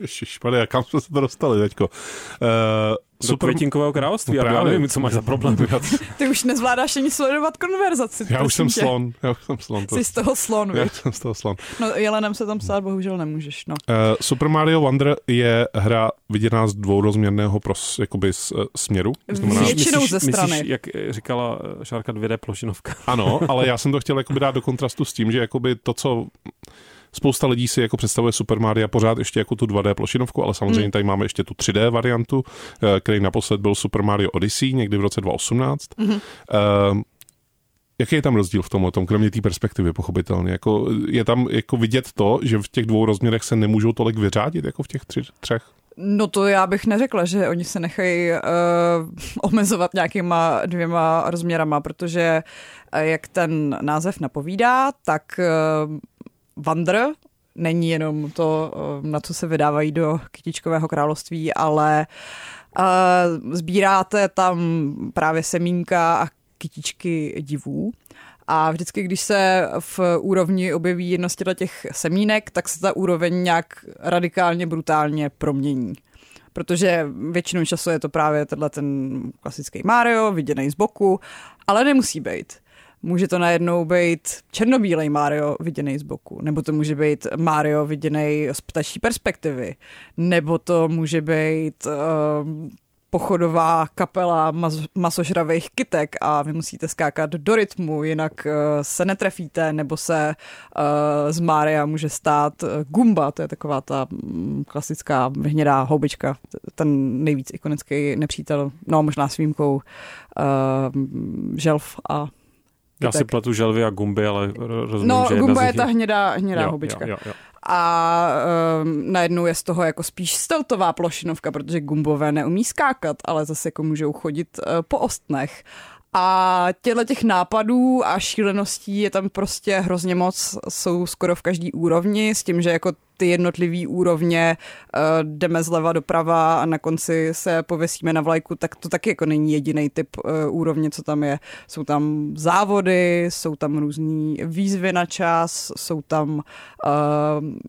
Speaker 4: Ježišmarja, kam jsme se to dostali teďko? Uh,
Speaker 5: Do
Speaker 4: super,
Speaker 5: květinkového království,
Speaker 4: No
Speaker 5: já nevím, co máš za problém. *laughs*
Speaker 2: Ty už nezvládáš ani sledovat konverzaci.
Speaker 4: já už jsem
Speaker 2: tě.
Speaker 4: slon, já už jsem slon. To,
Speaker 2: Jsi z toho slon,
Speaker 4: já jsem z toho slon.
Speaker 2: No, jelenem se tam psát bohužel nemůžeš, no.
Speaker 4: Uh, Super Mario Wonder je hra viděná z dvourozměrného pros, jakoby z, uh, směru. To znamená,
Speaker 2: Větši- většinou ze strany.
Speaker 5: Myslíš, jak říkala eh, Šárka 2D plošinovka.
Speaker 4: Ano, ale já *laughs* jsem to chtěl jakoby dát do kontrastu s tím, že jakoby to, co spousta lidí si jako představuje Super Mario pořád ještě jako tu 2D plošinovku, ale samozřejmě
Speaker 2: Hmm.
Speaker 4: tady máme ještě tu 3D variantu, eh, který naposled byl Super Mario Odyssey někdy v roce 2018.
Speaker 2: Mhm.
Speaker 4: Eh, Jaký je tam rozdíl v tomhle, tom, kromě té perspektivy, pochopitelně? Jako, je tam jako vidět to, že v těch dvou rozměrech se nemůžou tolik vyřádit, jako v těch tři, třech?
Speaker 2: No to já bych neřekla, že oni se nechají uh, *laughs* omezovat nějakýma dvěma rozměrama, protože uh, jak ten název napovídá, tak uh, Wander není jenom to, uh, na co se vydávají do kytičkového království, ale uh, sbíráte tam právě semínka a kytičky divů. A vždycky, když se v úrovni objeví jedno z těch semínek, tak se ta úroveň nějak radikálně, brutálně promění. Protože většinou času je to právě tenhle ten klasický Mario, viděný z boku, ale nemusí být. Může to najednou být černobílej Mario viděný z boku, nebo to může být Mario viděný z ptačí perspektivy, nebo to může být uh, pochodová kapela mas- masožravých kytek a vy musíte skákat do rytmu, jinak uh, se netrefíte, nebo se uh, z Mária může stát uh, Gumba, to je taková ta mm, klasická hnědá houbička, ten nejvíc ikonický nepřítel, no možná s výjimkou uh, želv a
Speaker 5: Já si pletu želvy a gumby, ale ro- rozumím,
Speaker 2: No,
Speaker 5: že
Speaker 2: Gumba je ta hnědá, hnědá
Speaker 5: jo,
Speaker 2: houbička.
Speaker 5: Jo, jo, jo.
Speaker 2: A um, najednou je z toho jako spíš steltová plošinovka, protože gumbové neumí skákat, ale zase jako můžou chodit uh, po ostnech. A těchto těch nápadů a šíleností je tam prostě hrozně moc, jsou skoro v každý úrovni, s tím, že jako ty jednotlivé úrovně uh, jdeme zleva doprava a na konci se pověsíme na vlajku, tak to taky jako není jediný typ uh, úrovně, co tam je. Jsou tam závody, jsou tam různý výzvy na čas, jsou tam uh,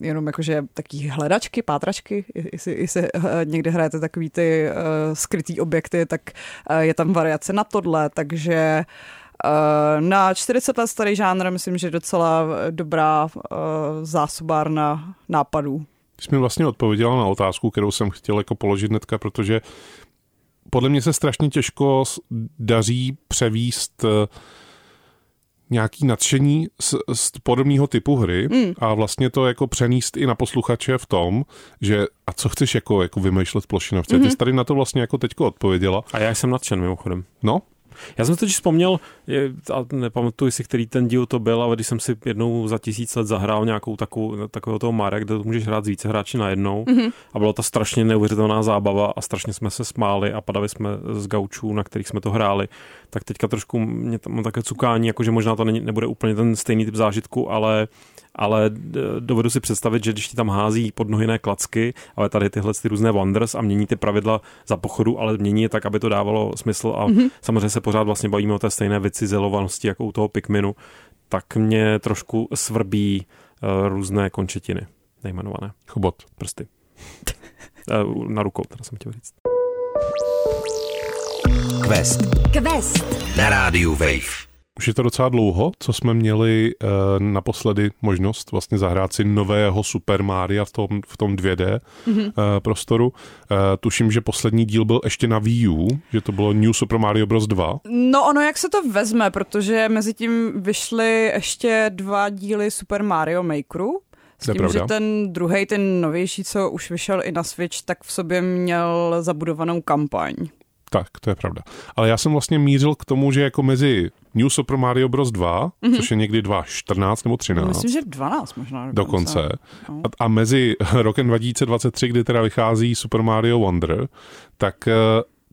Speaker 2: jenom jakože taky hledačky, pátračky, jestli, jestli někde hrajete takový ty skrytý objekty, tak je tam variace na tohle, takže na 40 let starý žánr myslím, že je docela dobrá uh, zásobárna nápadů.
Speaker 4: Ty jsi mi vlastně odpověděla na otázku, kterou jsem chtěl jako položit hnedka, protože podle mě se strašně těžko daří převíst eh, nějaký nadšení z, z podobného typu hry
Speaker 2: Mm.
Speaker 4: a vlastně to jako přenést i na posluchače v tom, že a co chceš jako, jako vymýšlet plošinovce. Mm-hmm. Ty jsi tady na to vlastně jako teďko odpověděla.
Speaker 5: A já jsem nadšen mimochodem.
Speaker 4: No,
Speaker 5: Já jsem totiž vzpomněl, je, a nepamatuji si, který ten díl to byl, ale když jsem si jednou za tisíc let zahrál nějakou takovou, takového toho Maria, kde to můžeš hrát z více hráči najednou mm-hmm. a byla to strašně neuvěřitelná zábava a strašně jsme se smáli a padali jsme z gaučů, na kterých jsme to hráli, tak teďka trošku mě tam také cukání, jakože možná to není, nebude úplně ten stejný typ zážitku, ale ale d- dovedu si představit, že když ti tam hází pod nohy ne klacky, ale tady tyhle ty různé wonders a mění ty pravidla za pochodu, ale mění je tak, aby to dávalo smysl a mm-hmm. samozřejmě se pořád vlastně bavíme o té stejné vycizelovanosti jako u toho Pikminu, tak mě trošku svrbí uh, různé končetiny, nejmenované
Speaker 4: chobot.
Speaker 5: prsty. *laughs* uh, na rukou, teda jsem chtěl říct.
Speaker 3: Quest
Speaker 6: Quest.
Speaker 3: na rádiu Wave.
Speaker 4: Už je to docela dlouho, co jsme měli uh, naposledy možnost vlastně zahrát si nového Super Maria v tom, v tom 2D mm-hmm. uh, prostoru. Uh, tuším, že poslední díl byl ještě na Wii U, že to bylo New Super Mario Bros. 2.
Speaker 2: No ono, jak se to vezme, protože mezi tím vyšly ještě dva díly Super Mario Makeru, s tím,
Speaker 4: pravda.
Speaker 2: že ten druhý, ten novější, co už vyšel i na Switch, tak v sobě měl zabudovanou kampaň.
Speaker 4: Tak, to je pravda. Ale já jsem vlastně mířil k tomu, že jako mezi New Super Mario Bros. 2, mm-hmm. což je někdy 2.14 nebo 13,
Speaker 2: No, myslím, že 12 možná.
Speaker 4: dokonce,
Speaker 2: No.
Speaker 4: a, a mezi rokem 2023, kdy teda vychází Super Mario Wonder, tak eh,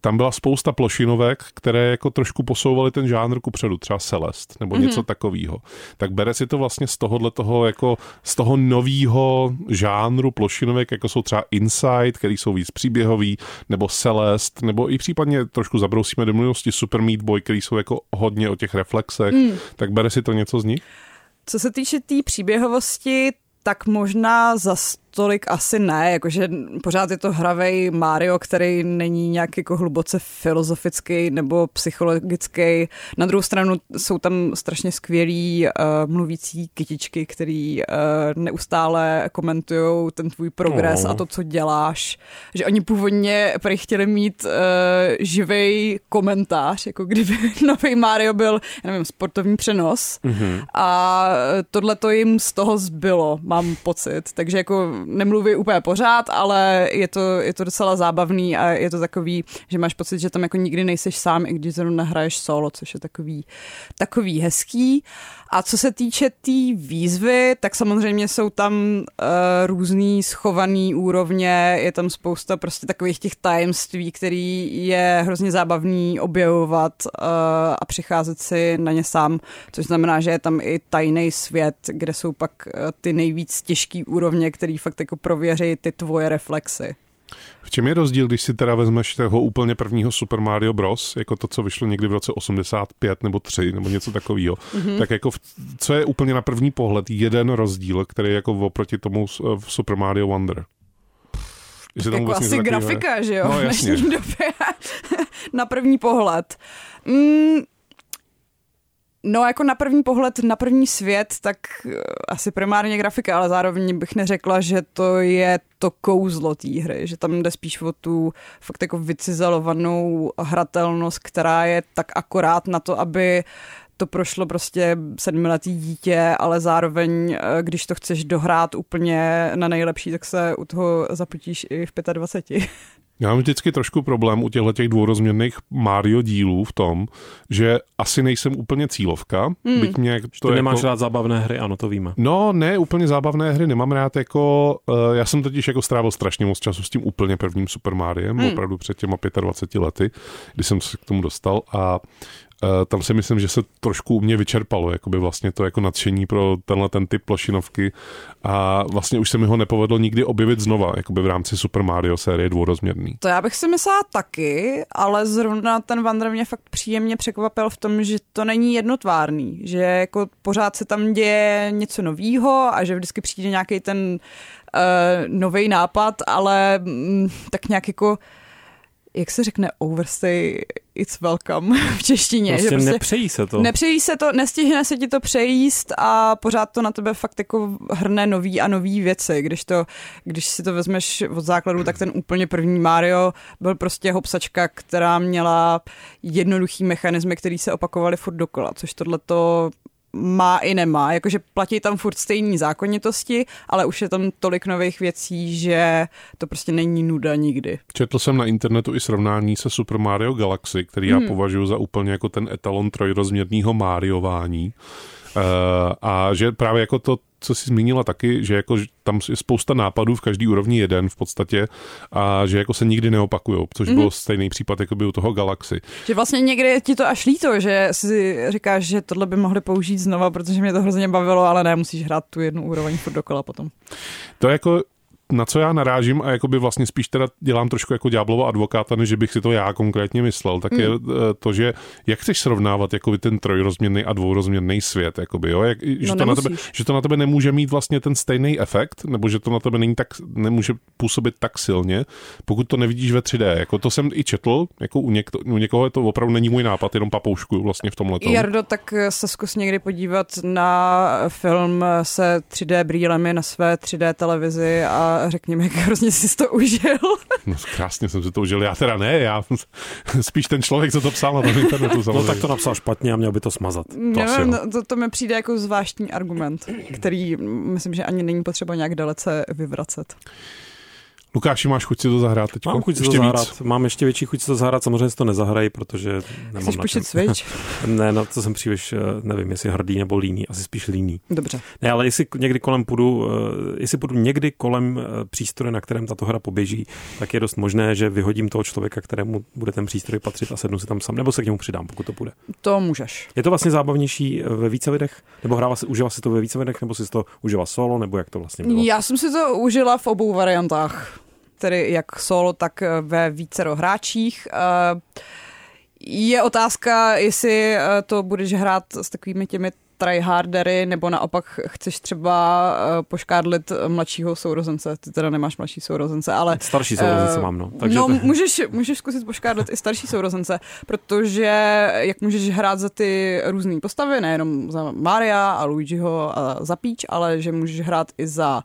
Speaker 4: tam byla spousta plošinovek, které jako trošku posouvaly ten žánr ku předu, třeba Celest nebo mm-hmm. něco takového. Tak bere si to vlastně z tohohle toho, jako z toho nového žánru plošinovek, jako jsou třeba Inside, který jsou víc příběhový, nebo Celest, nebo i případně trošku zabrousíme do minulosti Super Meat Boy, který jsou jako hodně o těch reflexech, mm. tak bere si to něco z nich?
Speaker 2: Co se týče té tý příběhovosti, tak možná za tolik asi ne, jakože pořád je to hravej Mario, který není nějak jako hluboce filozofický nebo psychologický. Na druhou stranu jsou tam strašně skvělí uh, mluvící kytičky, který uh, neustále komentují ten tvůj progres oh. a to, co děláš. Že oni původně prý chtěli mít uh, živej komentář, jako kdyby *laughs* nový Mario byl, já nevím, sportovní přenos. Mm-hmm. A tohle to jim z toho zbylo, mám pocit. Takže jako nemluví úplně pořád, ale je to, je to docela zábavný a je to takový, že máš pocit, že tam jako nikdy nejseš sám, i když zrovna hraješ solo, což je takový, takový hezký. A co se týče té tý výzvy, tak samozřejmě jsou tam uh, různý schovaný úrovně, je tam spousta prostě takových těch tajemství, který je hrozně zábavný objevovat uh, a přicházet si na ně sám, což znamená, že je tam i tajný svět, kde jsou pak uh, ty nejvíc těžký úrovně, který fakt jako prověří ty tvoje reflexy.
Speaker 4: V čem je rozdíl, když si teda vezmeš toho úplně prvního Super Mario Bros., jako to, co vyšlo někdy v roce 85 nebo 3 nebo něco takového, mm-hmm. tak jako v, co je úplně na první pohled jeden rozdíl, který je jako oproti tomu v Super Mario Wonder?
Speaker 2: Že jako vlastně asi grafika, že jo, no, v dnešní době. *laughs* na první pohled. Mm, No jako na první pohled, na první svět, tak eh, asi primárně grafika, ale zároveň bych neřekla, že to je to kouzlo té hry, že tam jde spíš o tu fakt jako vycizelovanou hratelnost, která je tak akorát na to, aby to prošlo prostě sedmiletý dítě, ale zároveň, eh, když to chceš dohrát úplně na nejlepší, tak se u toho zapotíš i v 25. *laughs*
Speaker 4: Já mám vždycky trošku problém u těchto těch dvourozměrných Mario dílů v tom, že asi nejsem úplně cílovka. Hmm. Byť mě to
Speaker 5: ty jako... nemáš rád zábavné hry, ano, to víme.
Speaker 4: No, ne, úplně zábavné hry nemám rád jako... Uh, já jsem totiž jako strávil strašně moc času s tím úplně prvním Super Mariem, hmm. opravdu před těma 25 lety, kdy jsem se k tomu dostal a tam si myslím, že se trošku u mě vyčerpalo, jakoby vlastně to jako nadšení pro tenhle ten typ plošinovky a vlastně už se mi ho nepovedlo nikdy objevit znova, jakoby v rámci Super Mario série dvourozměrný.
Speaker 2: To já bych si myslela taky, ale zrovna ten Wander mě fakt příjemně překvapil v tom, že to není jednotvárný, že jako pořád se tam děje něco novýho a že vždycky přijde nějaký ten uh, eh, nový nápad, ale mm, tak nějak jako jak se řekne overstay, it's welcome v češtině.
Speaker 5: Prostě,
Speaker 2: že
Speaker 5: prostě nepřejí se to.
Speaker 2: Nepřejí se to, nestihne se ti to přejíst a pořád to na tebe fakt jako hrne nový a nový věci. Když, to, když si to vezmeš od základu, tak ten úplně první Mario byl prostě hopsačka, která měla jednoduchý mechanismy, který se opakovaly furt dokola, což tohle to má i nemá, jakože platí tam furt stejné zákonitosti, ale už je tam tolik nových věcí, že to prostě není nuda nikdy.
Speaker 4: Četl jsem na internetu i srovnání se Super Mario Galaxy, který hmm. já považuji za úplně jako ten etalon trojrozměrného Mariování. Uh, a že právě jako to co jsi zmínila taky, že jako tam je spousta nápadů v každý úrovni jeden v podstatě a že jako se nikdy neopakují, což mm-hmm. byl stejný případ jako by u toho Galaxy.
Speaker 2: Že vlastně někdy ti to až líto, že si říkáš, že tohle by mohli použít znova, protože mě to hrozně bavilo, ale ne, musíš hrát tu jednu úroveň furt dokola potom.
Speaker 4: To jako na co já narážím a jakoby vlastně spíš teda dělám trošku jako ďáblovo advokáta, než bych si to já konkrétně myslel, tak mm. je hmm. eh, to, že jak chceš srovnávat jakoby ten trojrozměrný a dvourozměrný svět, jakoby, jo? Jak, že, no, to na tebe, že to na tebe nemůže mít vlastně ten stejný efekt, nebo že to na tebe není tak, nemůže působit tak silně, pokud to nevidíš ve 3D. Jako to jsem i četl, jako u, někto, u někoho to opravdu není můj nápad, jenom papoušku vlastně v tomhle.
Speaker 2: Jardo, tak se zkus někdy podívat na film se 3D brýlemi na své 3D televizi a řekněme, jak hrozně jsi to užil. *laughs*
Speaker 4: No krásně jsem si to užil, já teda ne, já *laughs* spíš ten člověk, co to psal na tom internetu. Samozřejmě.
Speaker 5: No tak to napsal špatně a měl by to smazat. To,
Speaker 2: Nevím, no, to, to mi přijde jako zvláštní argument, který myslím, že ani není potřeba nějak dalece vyvracet.
Speaker 4: Lukáši, máš chuť si to zahrát teď?
Speaker 5: Mám chuť si to zahrát. Mám ještě větší chuť si to zahrát, samozřejmě si to nezahrají, protože nemám
Speaker 2: Chceš
Speaker 5: čem.
Speaker 2: Switch? *laughs*
Speaker 5: ne, na to jsem příliš, eh, nevím, jestli hrdý nebo líný, asi spíš líný.
Speaker 2: Dobře.
Speaker 5: Ne, ale jestli někdy kolem půjdu, eh, jestli půjdu někdy kolem eh, přístroje, na kterém tato hra poběží, tak je dost možné, že vyhodím toho člověka, kterému bude ten přístroj patřit a sednu si tam sám, nebo se k němu přidám, pokud to bude.
Speaker 2: To můžeš.
Speaker 5: Je to vlastně zábavnější ve více videch? Nebo hrála si, užila si to ve více videch, nebo si to užila solo, nebo jak to vlastně bylo?
Speaker 2: Já jsem si to užila v obou variantách. Tedy jak solo, tak eh, ve vícero hráčích. Eh, Je otázka, jestli eh, to budeš hrát s takovými těmi tryhardery, nebo naopak chceš třeba poškádlit mladšího sourozence. Ty teda nemáš mladší sourozence, ale
Speaker 5: Starší sourozence
Speaker 2: Eh,
Speaker 5: mám, no. Takže
Speaker 2: no,
Speaker 5: to- *laughs*
Speaker 2: můžeš, můžeš zkusit poškádlit i starší sourozence, protože jak můžeš hrát za ty různé postavy, nejenom za Maria a Luigiho a za Peach, ale že můžeš hrát i za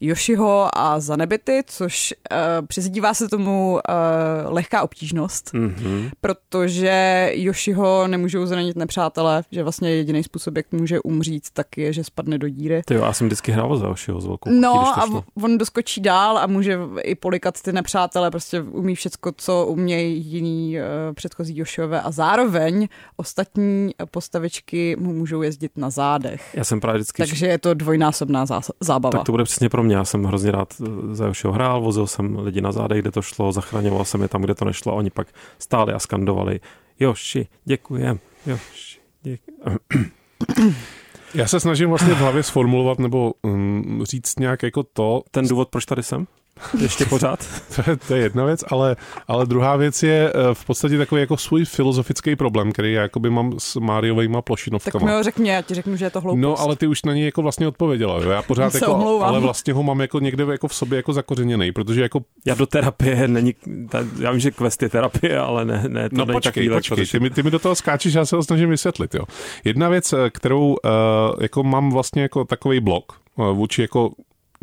Speaker 2: Yoshiho a za Nebity, což uh, přizdívá se tomu uh, lehká obtížnost,
Speaker 5: Mhm.
Speaker 2: protože Yoshiho nemůžou zranit nepřátelé, že vlastně jediný způsob, jak může umřít, tak je, že spadne do díry.
Speaker 5: Ty jo, já jsem vždycky hrál za Oshiho s velkou
Speaker 2: No a
Speaker 5: šlo.
Speaker 2: on doskočí dál a může i polikat ty nepřátele, prostě umí všecko, co umějí jiný uh, předchozí Jošiové a zároveň ostatní postavičky mu můžou jezdit na zádech.
Speaker 5: Já jsem právě vždycky...
Speaker 2: Takže je to dvojnásobná zás- zábava.
Speaker 5: Tak to bude přesně pro mě. Já jsem hrozně rád eh, za Jošiho hrál, vozil jsem lidi na zádech, kde to šlo, zachraňoval jsem je tam, kde to nešlo a oni pak stáli a skandovali Joši, děkujem, Joši, děkujem.
Speaker 4: Já se snažím vlastně v hlavě sformulovat nebo um, říct nějak jako to,
Speaker 5: Ten důvod, proč tady jsem? Ještě pořád? *laughs*
Speaker 4: to je, to je jedna věc, ale, ale druhá věc je eh, v podstatě takový jako svůj filozofický problém, který já jakoby mám s Máriovejma
Speaker 2: tak
Speaker 4: plošinovkama.
Speaker 2: mi ho řekni, já ti řeknu, že je to hloupost.
Speaker 4: No, ale ty už na něj jako vlastně odpověděla, jo? Já pořád
Speaker 2: Se
Speaker 4: jako,
Speaker 2: omlouvám.
Speaker 4: ale vlastně ho mám jako někde jako v sobě jako zakořeněný, protože jako
Speaker 5: Já do terapie není, ta, já vím, že quest je terapie, ale ne, ne to
Speaker 4: no
Speaker 5: není
Speaker 4: počkej,
Speaker 5: takovýhle
Speaker 4: počkej, ty mi, ty mi do toho skáčeš, já se ho snažím vysvětlit, jo. Jedna věc, eh, kterou uh, jako mám vlastně jako takový blok uh, vůči jako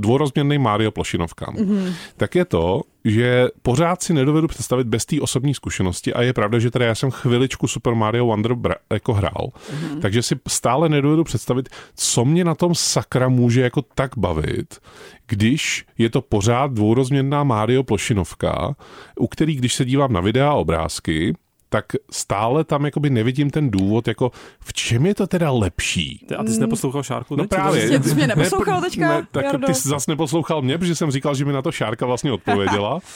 Speaker 4: dvourozměrným Mario plošinovkám, mm-hmm. tak je to, že pořád si nedovedu představit bez té osobní zkušenosti a je pravda, že teda já jsem chviličku Super Mario Wonder bra- jako hrál, mm-hmm. takže si stále nedovedu představit, co mě na tom sakra může jako tak bavit, když je to pořád dvourozměrná Mario plošinovka, u který, když se dívám na videa a obrázky, tak stále tam jakoby nevidím ten důvod, jako v čem je to teda lepší.
Speaker 5: A ty jsi neposlouchal Šárku?
Speaker 4: No
Speaker 5: teď?
Speaker 4: právě.
Speaker 2: Ty jsi mě
Speaker 4: Ne,
Speaker 2: neposlouchal teďka,
Speaker 4: Ne, tak
Speaker 2: Jardo?
Speaker 4: ty jsi zase neposlouchal mě, protože jsem říkal, že mi na to Šárka vlastně odpověděla. *laughs*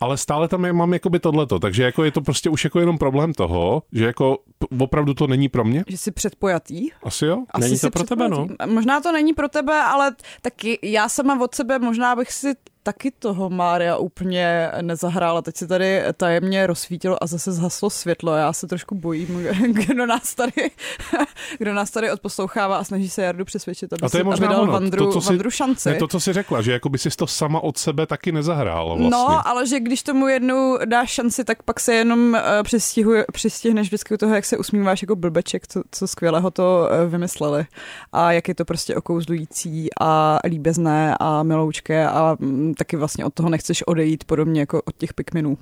Speaker 4: Ale stále tam je, mám jakoby tohleto, takže jako je to prostě už jako jenom problém toho, že jako opravdu to není pro mě.
Speaker 2: Že jsi předpojatý?
Speaker 4: Asi jo?
Speaker 2: Asi
Speaker 5: Není to pro tebe, no.
Speaker 2: Možná to není pro tebe, ale taky já sama od sebe možná bych si taky toho Mária úplně nezahrála. Teď se tady tajemně rozsvítilo a zase zhaslo světlo. Já se trošku bojím, *laughs* kdo nás tady, *laughs* kdo nás tady odposlouchává a snaží se Jardu přesvědčit, aby,
Speaker 4: A to je
Speaker 2: si,
Speaker 4: možná
Speaker 2: aby dal
Speaker 4: ono.
Speaker 2: Vandru,
Speaker 4: To, co si-
Speaker 2: Vandru šanci.
Speaker 4: Ne, to, co jsi řekla, že jako by si to sama od sebe taky nezahrála vlastně.
Speaker 2: No, ale že když tomu jednou dáš šanci, tak pak se jenom přistihuje, přistihneš vždycky u toho, jak se usmíváš jako blbeček, co, co skvělého to uh, vymysleli. A jak je to prostě okouzlující a líbezné a miloučké a taky vlastně od toho nechceš odejít, podobně jako od těch pikminů.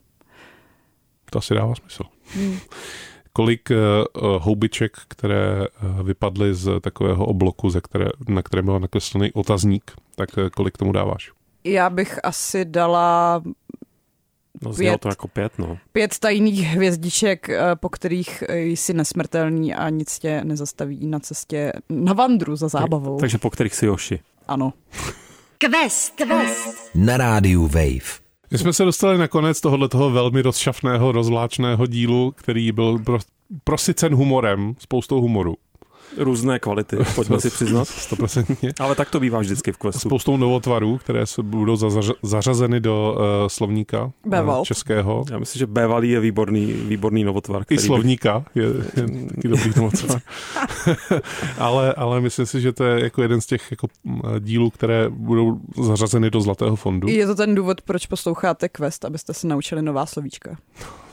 Speaker 4: To asi dává smysl.
Speaker 2: Hmm. *laughs*
Speaker 4: Kolik uh, houbiček, které uh, vypadly z takového obloku, ze které, na kterém byl nakreslený otazník, tak uh, kolik tomu dáváš?
Speaker 2: Já bych asi dala
Speaker 5: No, znělo
Speaker 2: pět.
Speaker 5: to jako pět, no.
Speaker 2: pět tajných hvězdiček, po kterých jsi nesmrtelný a nic tě nezastaví na cestě na vandru za zábavou.
Speaker 5: Takže po kterých si Joši.
Speaker 2: Ano. *laughs*
Speaker 6: Quest. Quest.
Speaker 1: Na rádiu Wave.
Speaker 4: My jsme se dostali na konec tohohle toho velmi rozšafného, rozvláčného dílu, který byl pro, prosycen humorem, spoustou humoru.
Speaker 5: Různé kvality, pojďme si přiznat. *laughs*
Speaker 4: Stoprocentně.
Speaker 5: Ale tak to bývá vždycky v questu.
Speaker 4: Spoustou novotvarů, které se budou zařa- zařazeny do uh, slovníka uh,
Speaker 2: Beval.
Speaker 4: českého.
Speaker 5: Já myslím, že Bevalí je výborný, výborný novotvar.
Speaker 4: I
Speaker 5: Který by-
Speaker 4: slovníka je, je taky dobrý *laughs* novotvar. *laughs* ale, ale myslím si, že to je jako jeden z těch jako dílů, které budou zařazeny do Zlatého fondu.
Speaker 2: Je to ten důvod, proč posloucháte Quest, abyste se naučili nová slovíčka.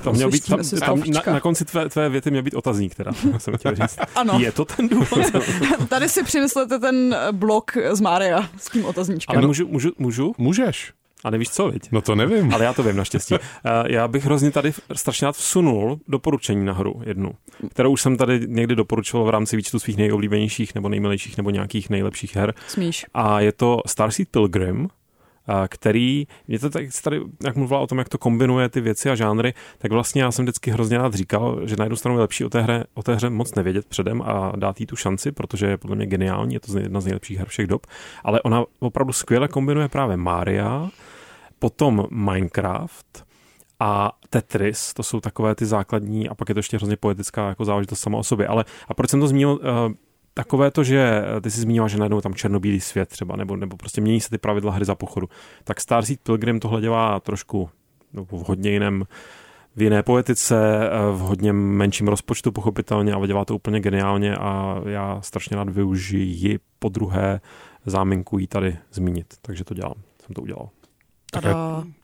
Speaker 5: Tam měl být, tam, tam, na, na, konci tvé, tvé věty měl být otazník, teda. *laughs* jsem chtěl říct.
Speaker 2: Ano,
Speaker 5: Je to ten důvod? *laughs*
Speaker 2: tady si přimyslete ten blok z Mária s tím otazníčkem.
Speaker 5: Ale můžu, můžu, můžu?
Speaker 4: Můžeš.
Speaker 5: A nevíš co, viď?
Speaker 4: No to nevím.
Speaker 5: Ale já to vím naštěstí. *laughs* Eh, Já bych hrozně tady strašně rád vsunul doporučení na hru jednu, kterou už jsem tady někdy doporučoval v rámci výčtu svých nejoblíbenějších nebo nejmilejších nebo nějakých nejlepších her.
Speaker 2: Smíš.
Speaker 5: A je to Starseed Pilgrim, který, mě to tak tady, jak mluvila o tom, jak to kombinuje ty věci a žánry, tak vlastně já jsem vždycky hrozně rád říkal, že na jednu stranu je lepší o té hře, o té hře moc nevědět předem a dát jí tu šanci, protože je podle mě geniální, je to jedna z nejlepších her všech dob, ale ona opravdu skvěle kombinuje právě Maria, potom Minecraft, a Tetris, to jsou takové ty základní, a pak je to ještě hrozně poetická jako záležitost sama o sobě. Ale a proč jsem to zmínil, uh, takové to, že ty si zmínila, že najednou tam černobílý svět třeba, nebo, nebo prostě mění se ty pravidla hry za pochodu. Tak Starseed Pilgrim tohle dělá trošku no, v hodně jiném v jiné poetice, eh, v hodně menším rozpočtu pochopitelně, ale dělá to úplně geniálně a já strašně rád využiji po druhé záminku jí tady zmínit. Takže to dělám, jsem to udělal.
Speaker 4: Tak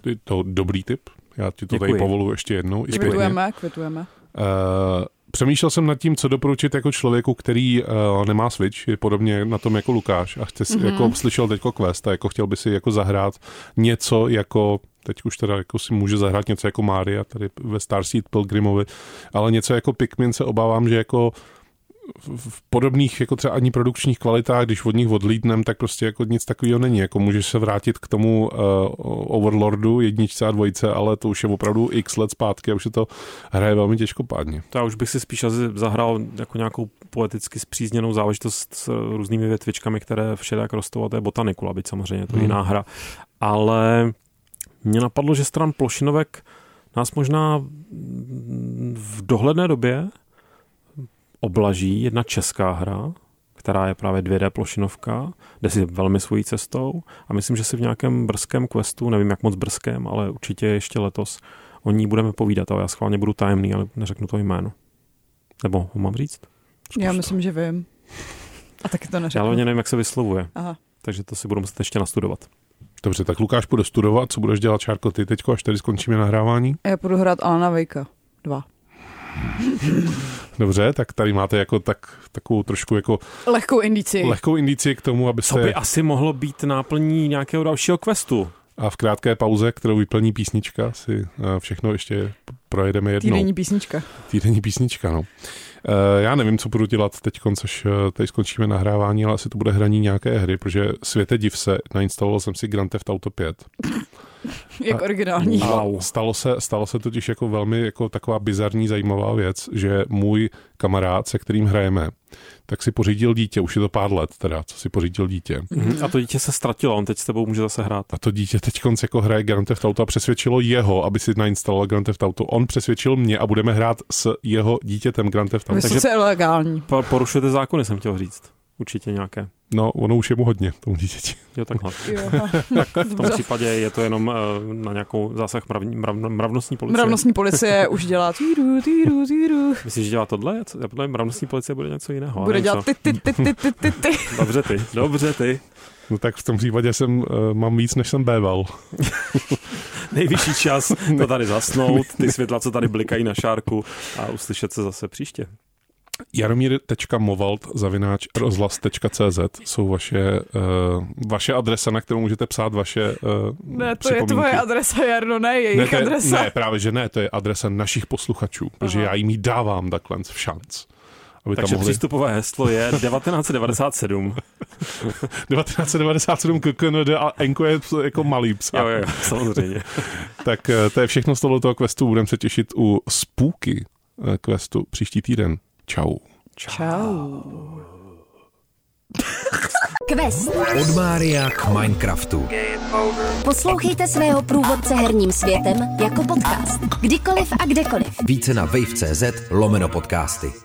Speaker 4: je to dobrý tip. Já ti to Děkuji. tady povolu ještě jednou.
Speaker 2: Kvitujeme, kvitujeme.
Speaker 4: Uh, přemýšlel jsem nad tím, co doporučit jako člověku, který uh, nemá Switch, je podobně na tom jako Lukáš a chce, mm-hmm. jako slyšel teďko Quest a jako chtěl by si jako zahrát něco jako teď už teda jako si může zahrát něco jako Maria tady ve Starseed Pilgrimovi, ale něco jako Pikmin se obávám, že jako v podobných jako třeba ani produkčních kvalitách, když od nich odlídnem, tak prostě jako nic takového není. Jako můžeš se vrátit k tomu uh, Overlordu jedničce a dvojce, ale to už je opravdu x let zpátky a už se to hraje velmi těžkopádně.
Speaker 5: To já už bych si spíš asi zahrál jako nějakou poeticky zpřízněnou záležitost s různými větvičkami, které všelijak rostou a to je botanikula, byť samozřejmě to je hmm. jiná hra. Ale mě napadlo, že stran plošinovek nás možná v dohledné době oblaží jedna česká hra, která je právě 2D plošinovka, jde si velmi svojí cestou a myslím, že si v nějakém brzkém questu, nevím jak moc brzkém, ale určitě ještě letos o ní budeme povídat, ale já schválně budu tajemný, ale neřeknu to jméno. Nebo ho mám říct?
Speaker 2: Zkuš já myslím, to. že vím. A taky to neřeknu.
Speaker 5: Já ale nevím, jak se vyslovuje. Aha. Takže to si budu muset ještě nastudovat.
Speaker 4: Dobře, tak Lukáš půjde studovat, co budeš dělat, Šárko, ty teďko, až tady skončíme nahrávání?
Speaker 2: Já budu hrát Alana Vejka. Dva. *laughs*
Speaker 4: Dobře, tak tady máte jako tak, takovou trošku jako...
Speaker 2: Lehkou indici.
Speaker 4: Lehkou indici k tomu, aby
Speaker 5: se... To by asi mohlo být náplní nějakého dalšího questu.
Speaker 4: A v krátké pauze, kterou vyplní písnička, si eh, všechno ještě projedeme jednou.
Speaker 2: Týdenní písnička.
Speaker 4: Týdenní písnička, no. Eh, já nevím, co budu dělat teď, což eh, tady skončíme nahrávání, ale asi to bude hraní nějaké hry, protože světe div se, nainstaloval jsem si Grand Theft Auto 5. *laughs*
Speaker 2: Jak originální.
Speaker 4: Wow. Stalo se, stalo se totiž jako velmi jako taková bizarní zajímavá věc, že můj kamarád, se kterým hrajeme, tak si pořídil dítě, už je to pár let teda, co si pořídil dítě.
Speaker 5: Mm-hmm. A to dítě se ztratilo, on teď s tebou může zase hrát.
Speaker 4: A to dítě teď konc jako hraje Grand Theft Auto a přesvědčilo jeho, aby si nainstaloval Grand Theft Auto. On přesvědčil mě a budeme hrát s jeho dítětem Grand Theft Auto.
Speaker 2: Vysoce ilegální.
Speaker 5: Porušujete zákony, jsem chtěl říct. Určitě nějaké.
Speaker 4: No, ono už je mu hodně, tomu dítěti.
Speaker 5: Jo, takhle. *laughs* *laughs* tak v tom případě je to jenom uh, na nějakou zásah mrav, mrav, mravnostní policie.
Speaker 2: Mravnostní policie už dělá týru, týru, týru.
Speaker 5: Myslíš, že dělá tohle? Já podle mravnostní policie bude něco jiného.
Speaker 2: Bude dělat ty, ty, ty, ty, ty, ty, ty. *laughs*
Speaker 5: Dobře ty, dobře ty.
Speaker 4: No tak v tom případě jsem, uh, mám víc, než jsem béval.
Speaker 5: Nejvyšší čas to tady zasnout, ty světla, co tady blikají na šárku a uslyšet se zase příště
Speaker 4: jaromír.movald zavináč rozhlas.cz jsou vaše, uh, vaše adresa, na kterou můžete psát vaše uh,
Speaker 2: Ne, to je tvoje adresa, Jarno, ne jejich ne, to je, adresa.
Speaker 4: Ne, právě, že ne, to je adresa našich posluchačů, Aha. protože já jim ji dávám takhle v šanc.
Speaker 5: Aby Takže mohli... přístupové heslo je 1997.
Speaker 4: 1997 KKND a Enko je jako malý psa.
Speaker 5: Jo, jo, samozřejmě. *laughs*
Speaker 4: tak eh, to je všechno z tohoto questu. Budeme se těšit u Spooky questu příští týden. Čau.
Speaker 2: Čau. *laughs*
Speaker 1: Quest. Od Mária k Minecraftu.
Speaker 6: Poslouchejte svého průvodce herním světem jako podcast. Kdykoliv a kdekoliv.
Speaker 1: Více na wave.cz lomeno podcasty.